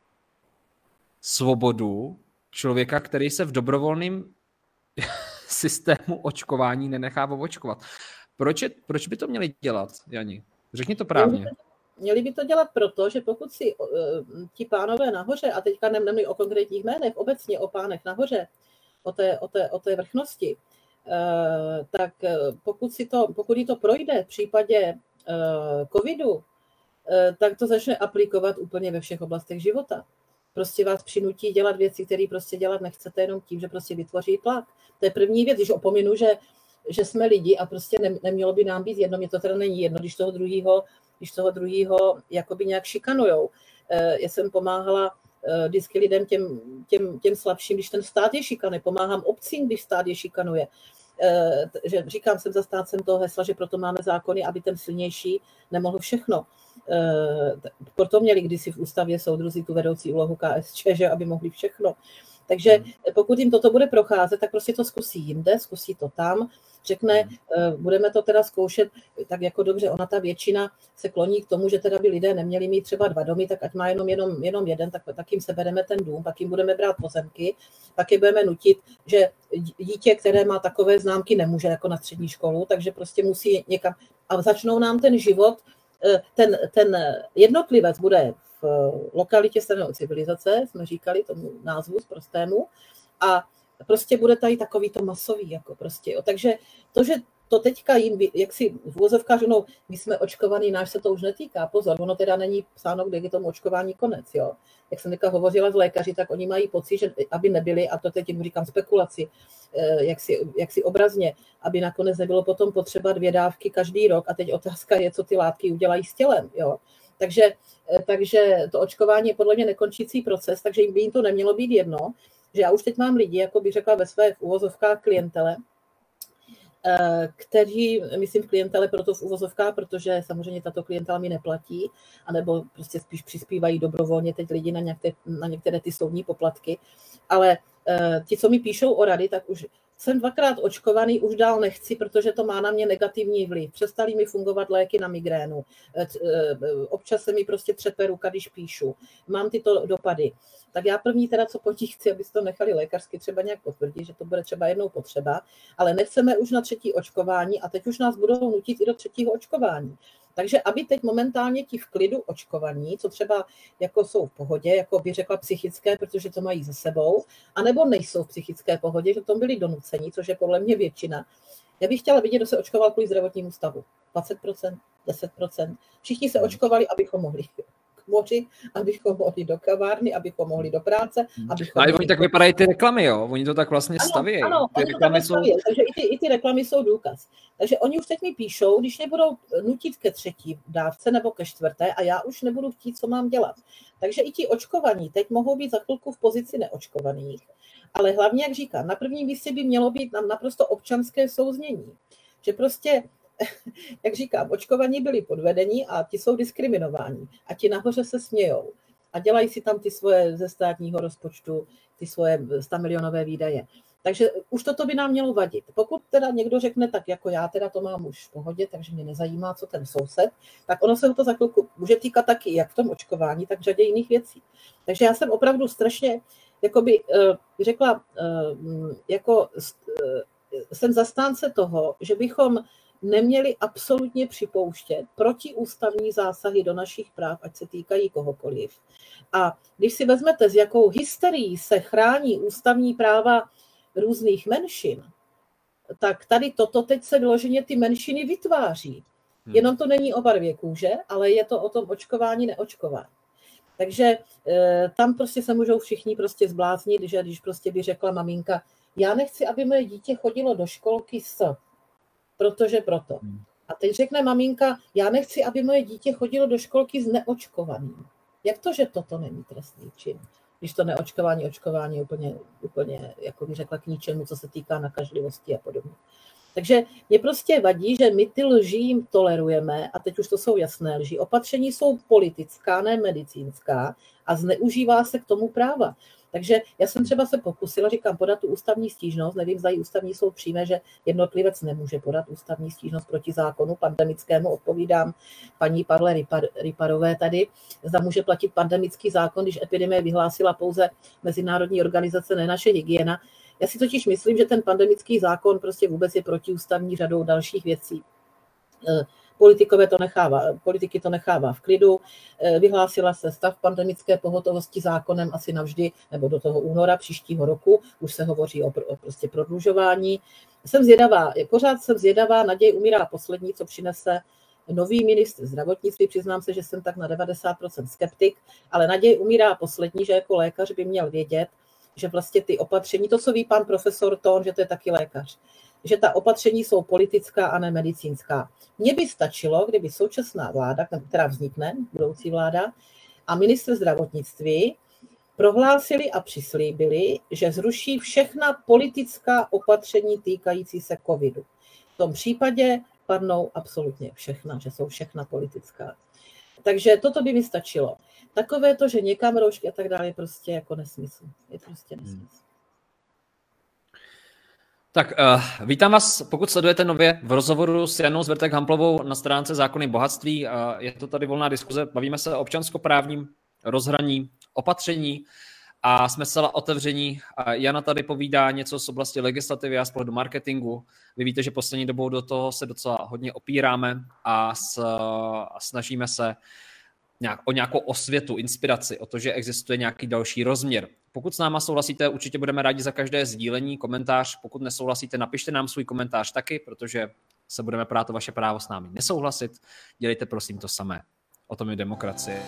svobodu člověka, který se v dobrovolném systému očkování nenechá očkovat. Proč, je, proč by to měli dělat, Jani? Řekni to právně. Měli by to dělat proto, že pokud si uh, ti pánové nahoře, a teďka nemluvím o konkrétních jménech, obecně o pánech nahoře, o té, o té, o té vrchnosti, uh, tak pokud, si to, pokud jí to projde v případě uh, covidu, tak to začne aplikovat úplně ve všech oblastech života. Prostě vás přinutí dělat věci, které prostě dělat nechcete jenom tím, že prostě vytvoří tlak. To je první věc, když opominu, že, že jsme lidi a prostě nemělo by nám být jedno, mě to teda není jedno, když toho druhého když toho druhého jakoby nějak šikanujou. Já jsem pomáhala Eh, vždycky lidem, těm, těm, těm slabším, když ten stát je šikany, pomáhám obcím, když stát je šikanuje. Eh, že říkám, jsem zastácem toho hesla, že proto máme zákony, aby ten silnější nemohl všechno. Eh, proto měli kdysi v ústavě soudruzi tu vedoucí úlohu KSČ, že aby mohli všechno. Takže hmm. pokud jim toto bude procházet, tak prostě to zkusí jinde, zkusí to tam, řekne, eh, budeme to teda zkoušet, tak jako dobře, ona ta většina se kloní k tomu, že teda by lidé neměli mít třeba dva domy, tak ať má jenom, jenom, jenom jeden, tak, tak jim sebereme ten dům, pak jim budeme brát pozemky, pak je budeme nutit, že dítě, které má takové známky, nemůže jako na střední školu, takže prostě musí někam, a začnou nám ten život, eh, ten, ten jednotlivec bude v lokalitě stranou civilizace, jsme říkali tomu názvu z prostému, a prostě bude tady takový to masový, jako prostě, jo. takže to, že to teďka jim, jak si v vozovkách no, my jsme očkovaný, náš se to už netýká, pozor, ono teda není psáno, kde je tomu očkování konec, jo. Jak jsem teďka hovořila s lékaři, tak oni mají pocit, že aby nebyli, a to teď jim říkám spekulaci, eh, jak si, jak si obrazně, aby nakonec nebylo potom potřeba dvě dávky každý rok a teď otázka je, co ty látky udělají s tělem, jo. Takže, eh, takže to očkování je podle mě nekončící proces, takže by jim to nemělo být jedno, že já už teď mám lidi, jako bych řekla ve své uvozovkách klientele, eh, kteří, myslím klientele proto v uvozovkách, protože samozřejmě tato klientela mi neplatí, anebo prostě spíš přispívají dobrovolně teď lidi na některé, na některé ty soudní poplatky, ale eh, ti, co mi píšou o rady, tak už jsem dvakrát očkovaný, už dál nechci, protože to má na mě negativní vliv. Přestali mi fungovat léky na migrénu. Eh, eh, občas se mi prostě třepe ruka, když píšu. Mám tyto dopady. Tak já první teda, co po chci, abyste to nechali lékařsky třeba nějak potvrdit, že to bude třeba jednou potřeba, ale nechceme už na třetí očkování a teď už nás budou nutit i do třetího očkování. Takže aby teď momentálně ti v klidu očkovaní, co třeba jako jsou v pohodě, jako by řekla psychické, protože to mají za sebou, anebo nejsou v psychické pohodě, že tom byli donuceni, což je podle mě většina. Já bych chtěla vidět, kdo se očkoval kvůli zdravotnímu stavu. 20%, 10%. Všichni se hmm. očkovali, abychom mohli moři, abychom mohli do kavárny, abychom mohli do práce. Hmm. Abychom Ale oni tak vypadají ty reklamy, jo? Oni to tak vlastně staví. Ano, ty oni reklamy to jsou... staví, takže i ty, i ty reklamy jsou důkaz. Takže oni už teď mi píšou, když mě budou nutit ke třetí dávce nebo ke čtvrté a já už nebudu chtít, co mám dělat. Takže i ti očkovaní teď mohou být za chvilku v pozici neočkovaných. Ale hlavně, jak říkám, na prvním místě by mělo být nám naprosto občanské souznění. Že prostě jak říkám, očkovaní byli podvedení a ti jsou diskriminováni. A ti nahoře se smějou. A dělají si tam ty svoje ze státního rozpočtu, ty svoje 100 milionové výdaje. Takže už toto by nám mělo vadit. Pokud teda někdo řekne, tak jako já teda to mám už v pohodě, takže mě nezajímá, co ten soused, tak ono se to za chvilku může týkat taky jak v tom očkování, tak v řadě jiných věcí. Takže já jsem opravdu strašně, jako by eh, řekla, eh, jako eh, jsem zastánce toho, že bychom neměli absolutně připouštět protiústavní zásahy do našich práv, ať se týkají kohokoliv. A když si vezmete, s jakou hysterií se chrání ústavní práva různých menšin, tak tady toto teď se vyloženě ty menšiny vytváří. Hmm. Jenom to není o barvě kůže, ale je to o tom očkování, neočkování. Takže e, tam prostě se můžou všichni prostě zbláznit, že když prostě by řekla maminka, já nechci, aby moje dítě chodilo do školky s protože proto. Hmm. A teď řekne maminka, já nechci, aby moje dítě chodilo do školky s neočkovaným. Jak to, že toto není trestný čin? Když to neočkování, očkování je úplně, úplně, jako bych řekla, k ničemu, co se týká nakažlivosti a podobně. Takže mě prostě vadí, že my ty lži jim tolerujeme, a teď už to jsou jasné lži. Opatření jsou politická, ne medicínská, a zneužívá se k tomu práva. Takže já jsem třeba se pokusila, říkám, podat tu ústavní stížnost, nevím, zda ústavní soud přijme, že jednotlivec nemůže podat ústavní stížnost proti zákonu pandemickému, odpovídám paní Pavle Riparové tady, zda může platit pandemický zákon, když epidemie vyhlásila pouze Mezinárodní organizace, ne naše hygiena. Já si totiž myslím, že ten pandemický zákon prostě vůbec je protiústavní řadou dalších věcí Politikové to nechává, politiky to nechává v klidu. Eh, vyhlásila se stav pandemické pohotovosti zákonem asi navždy, nebo do toho února příštího roku. Už se hovoří o, o prostě prodlužování. Jsem zvědavá, pořád jsem zvědavá, naděj umírá poslední, co přinese nový ministr zdravotnictví. Přiznám se, že jsem tak na 90% skeptik, ale naděj umírá poslední, že jako lékař by měl vědět, že vlastně ty opatření, to, co ví pan profesor Tón, že to je taky lékař, že ta opatření jsou politická a ne medicínská. Mně by stačilo, kdyby současná vláda, která vznikne, budoucí vláda, a ministr zdravotnictví prohlásili a přislíbili, že zruší všechna politická opatření týkající se covidu. V tom případě padnou absolutně všechna, že jsou všechna politická. Takže toto by mi stačilo. Takové to, že někam roušky a tak dále, je prostě jako nesmysl. Je prostě nesmysl. Tak uh, vítám vás, pokud sledujete nově v rozhovoru s Janou Zvertek Hamplovou na stránce Zákony bohatství. Uh, je to tady volná diskuze, bavíme se o občanskoprávním rozhraní, opatření a jsme zcela otevření. Uh, Jana tady povídá něco z oblasti legislativy a z pohledu marketingu. Vy víte, že poslední dobou do toho se docela hodně opíráme a, s, a snažíme se nějak, o nějakou osvětu, inspiraci, o to, že existuje nějaký další rozměr. Pokud s náma souhlasíte, určitě budeme rádi za každé sdílení, komentář. Pokud nesouhlasíte, napište nám svůj komentář taky, protože se budeme prát o vaše právo s námi nesouhlasit. Dělejte prosím to samé. O tom je demokracie.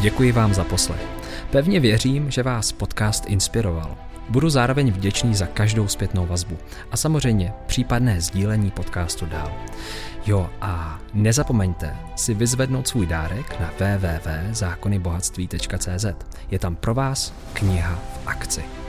Děkuji vám za poslech. Pevně věřím, že vás podcast inspiroval. Budu zároveň vděčný za každou zpětnou vazbu a samozřejmě případné sdílení podcastu dál. Jo a nezapomeňte si vyzvednout svůj dárek na www.zákonybohatství.cz. Je tam pro vás kniha v akci.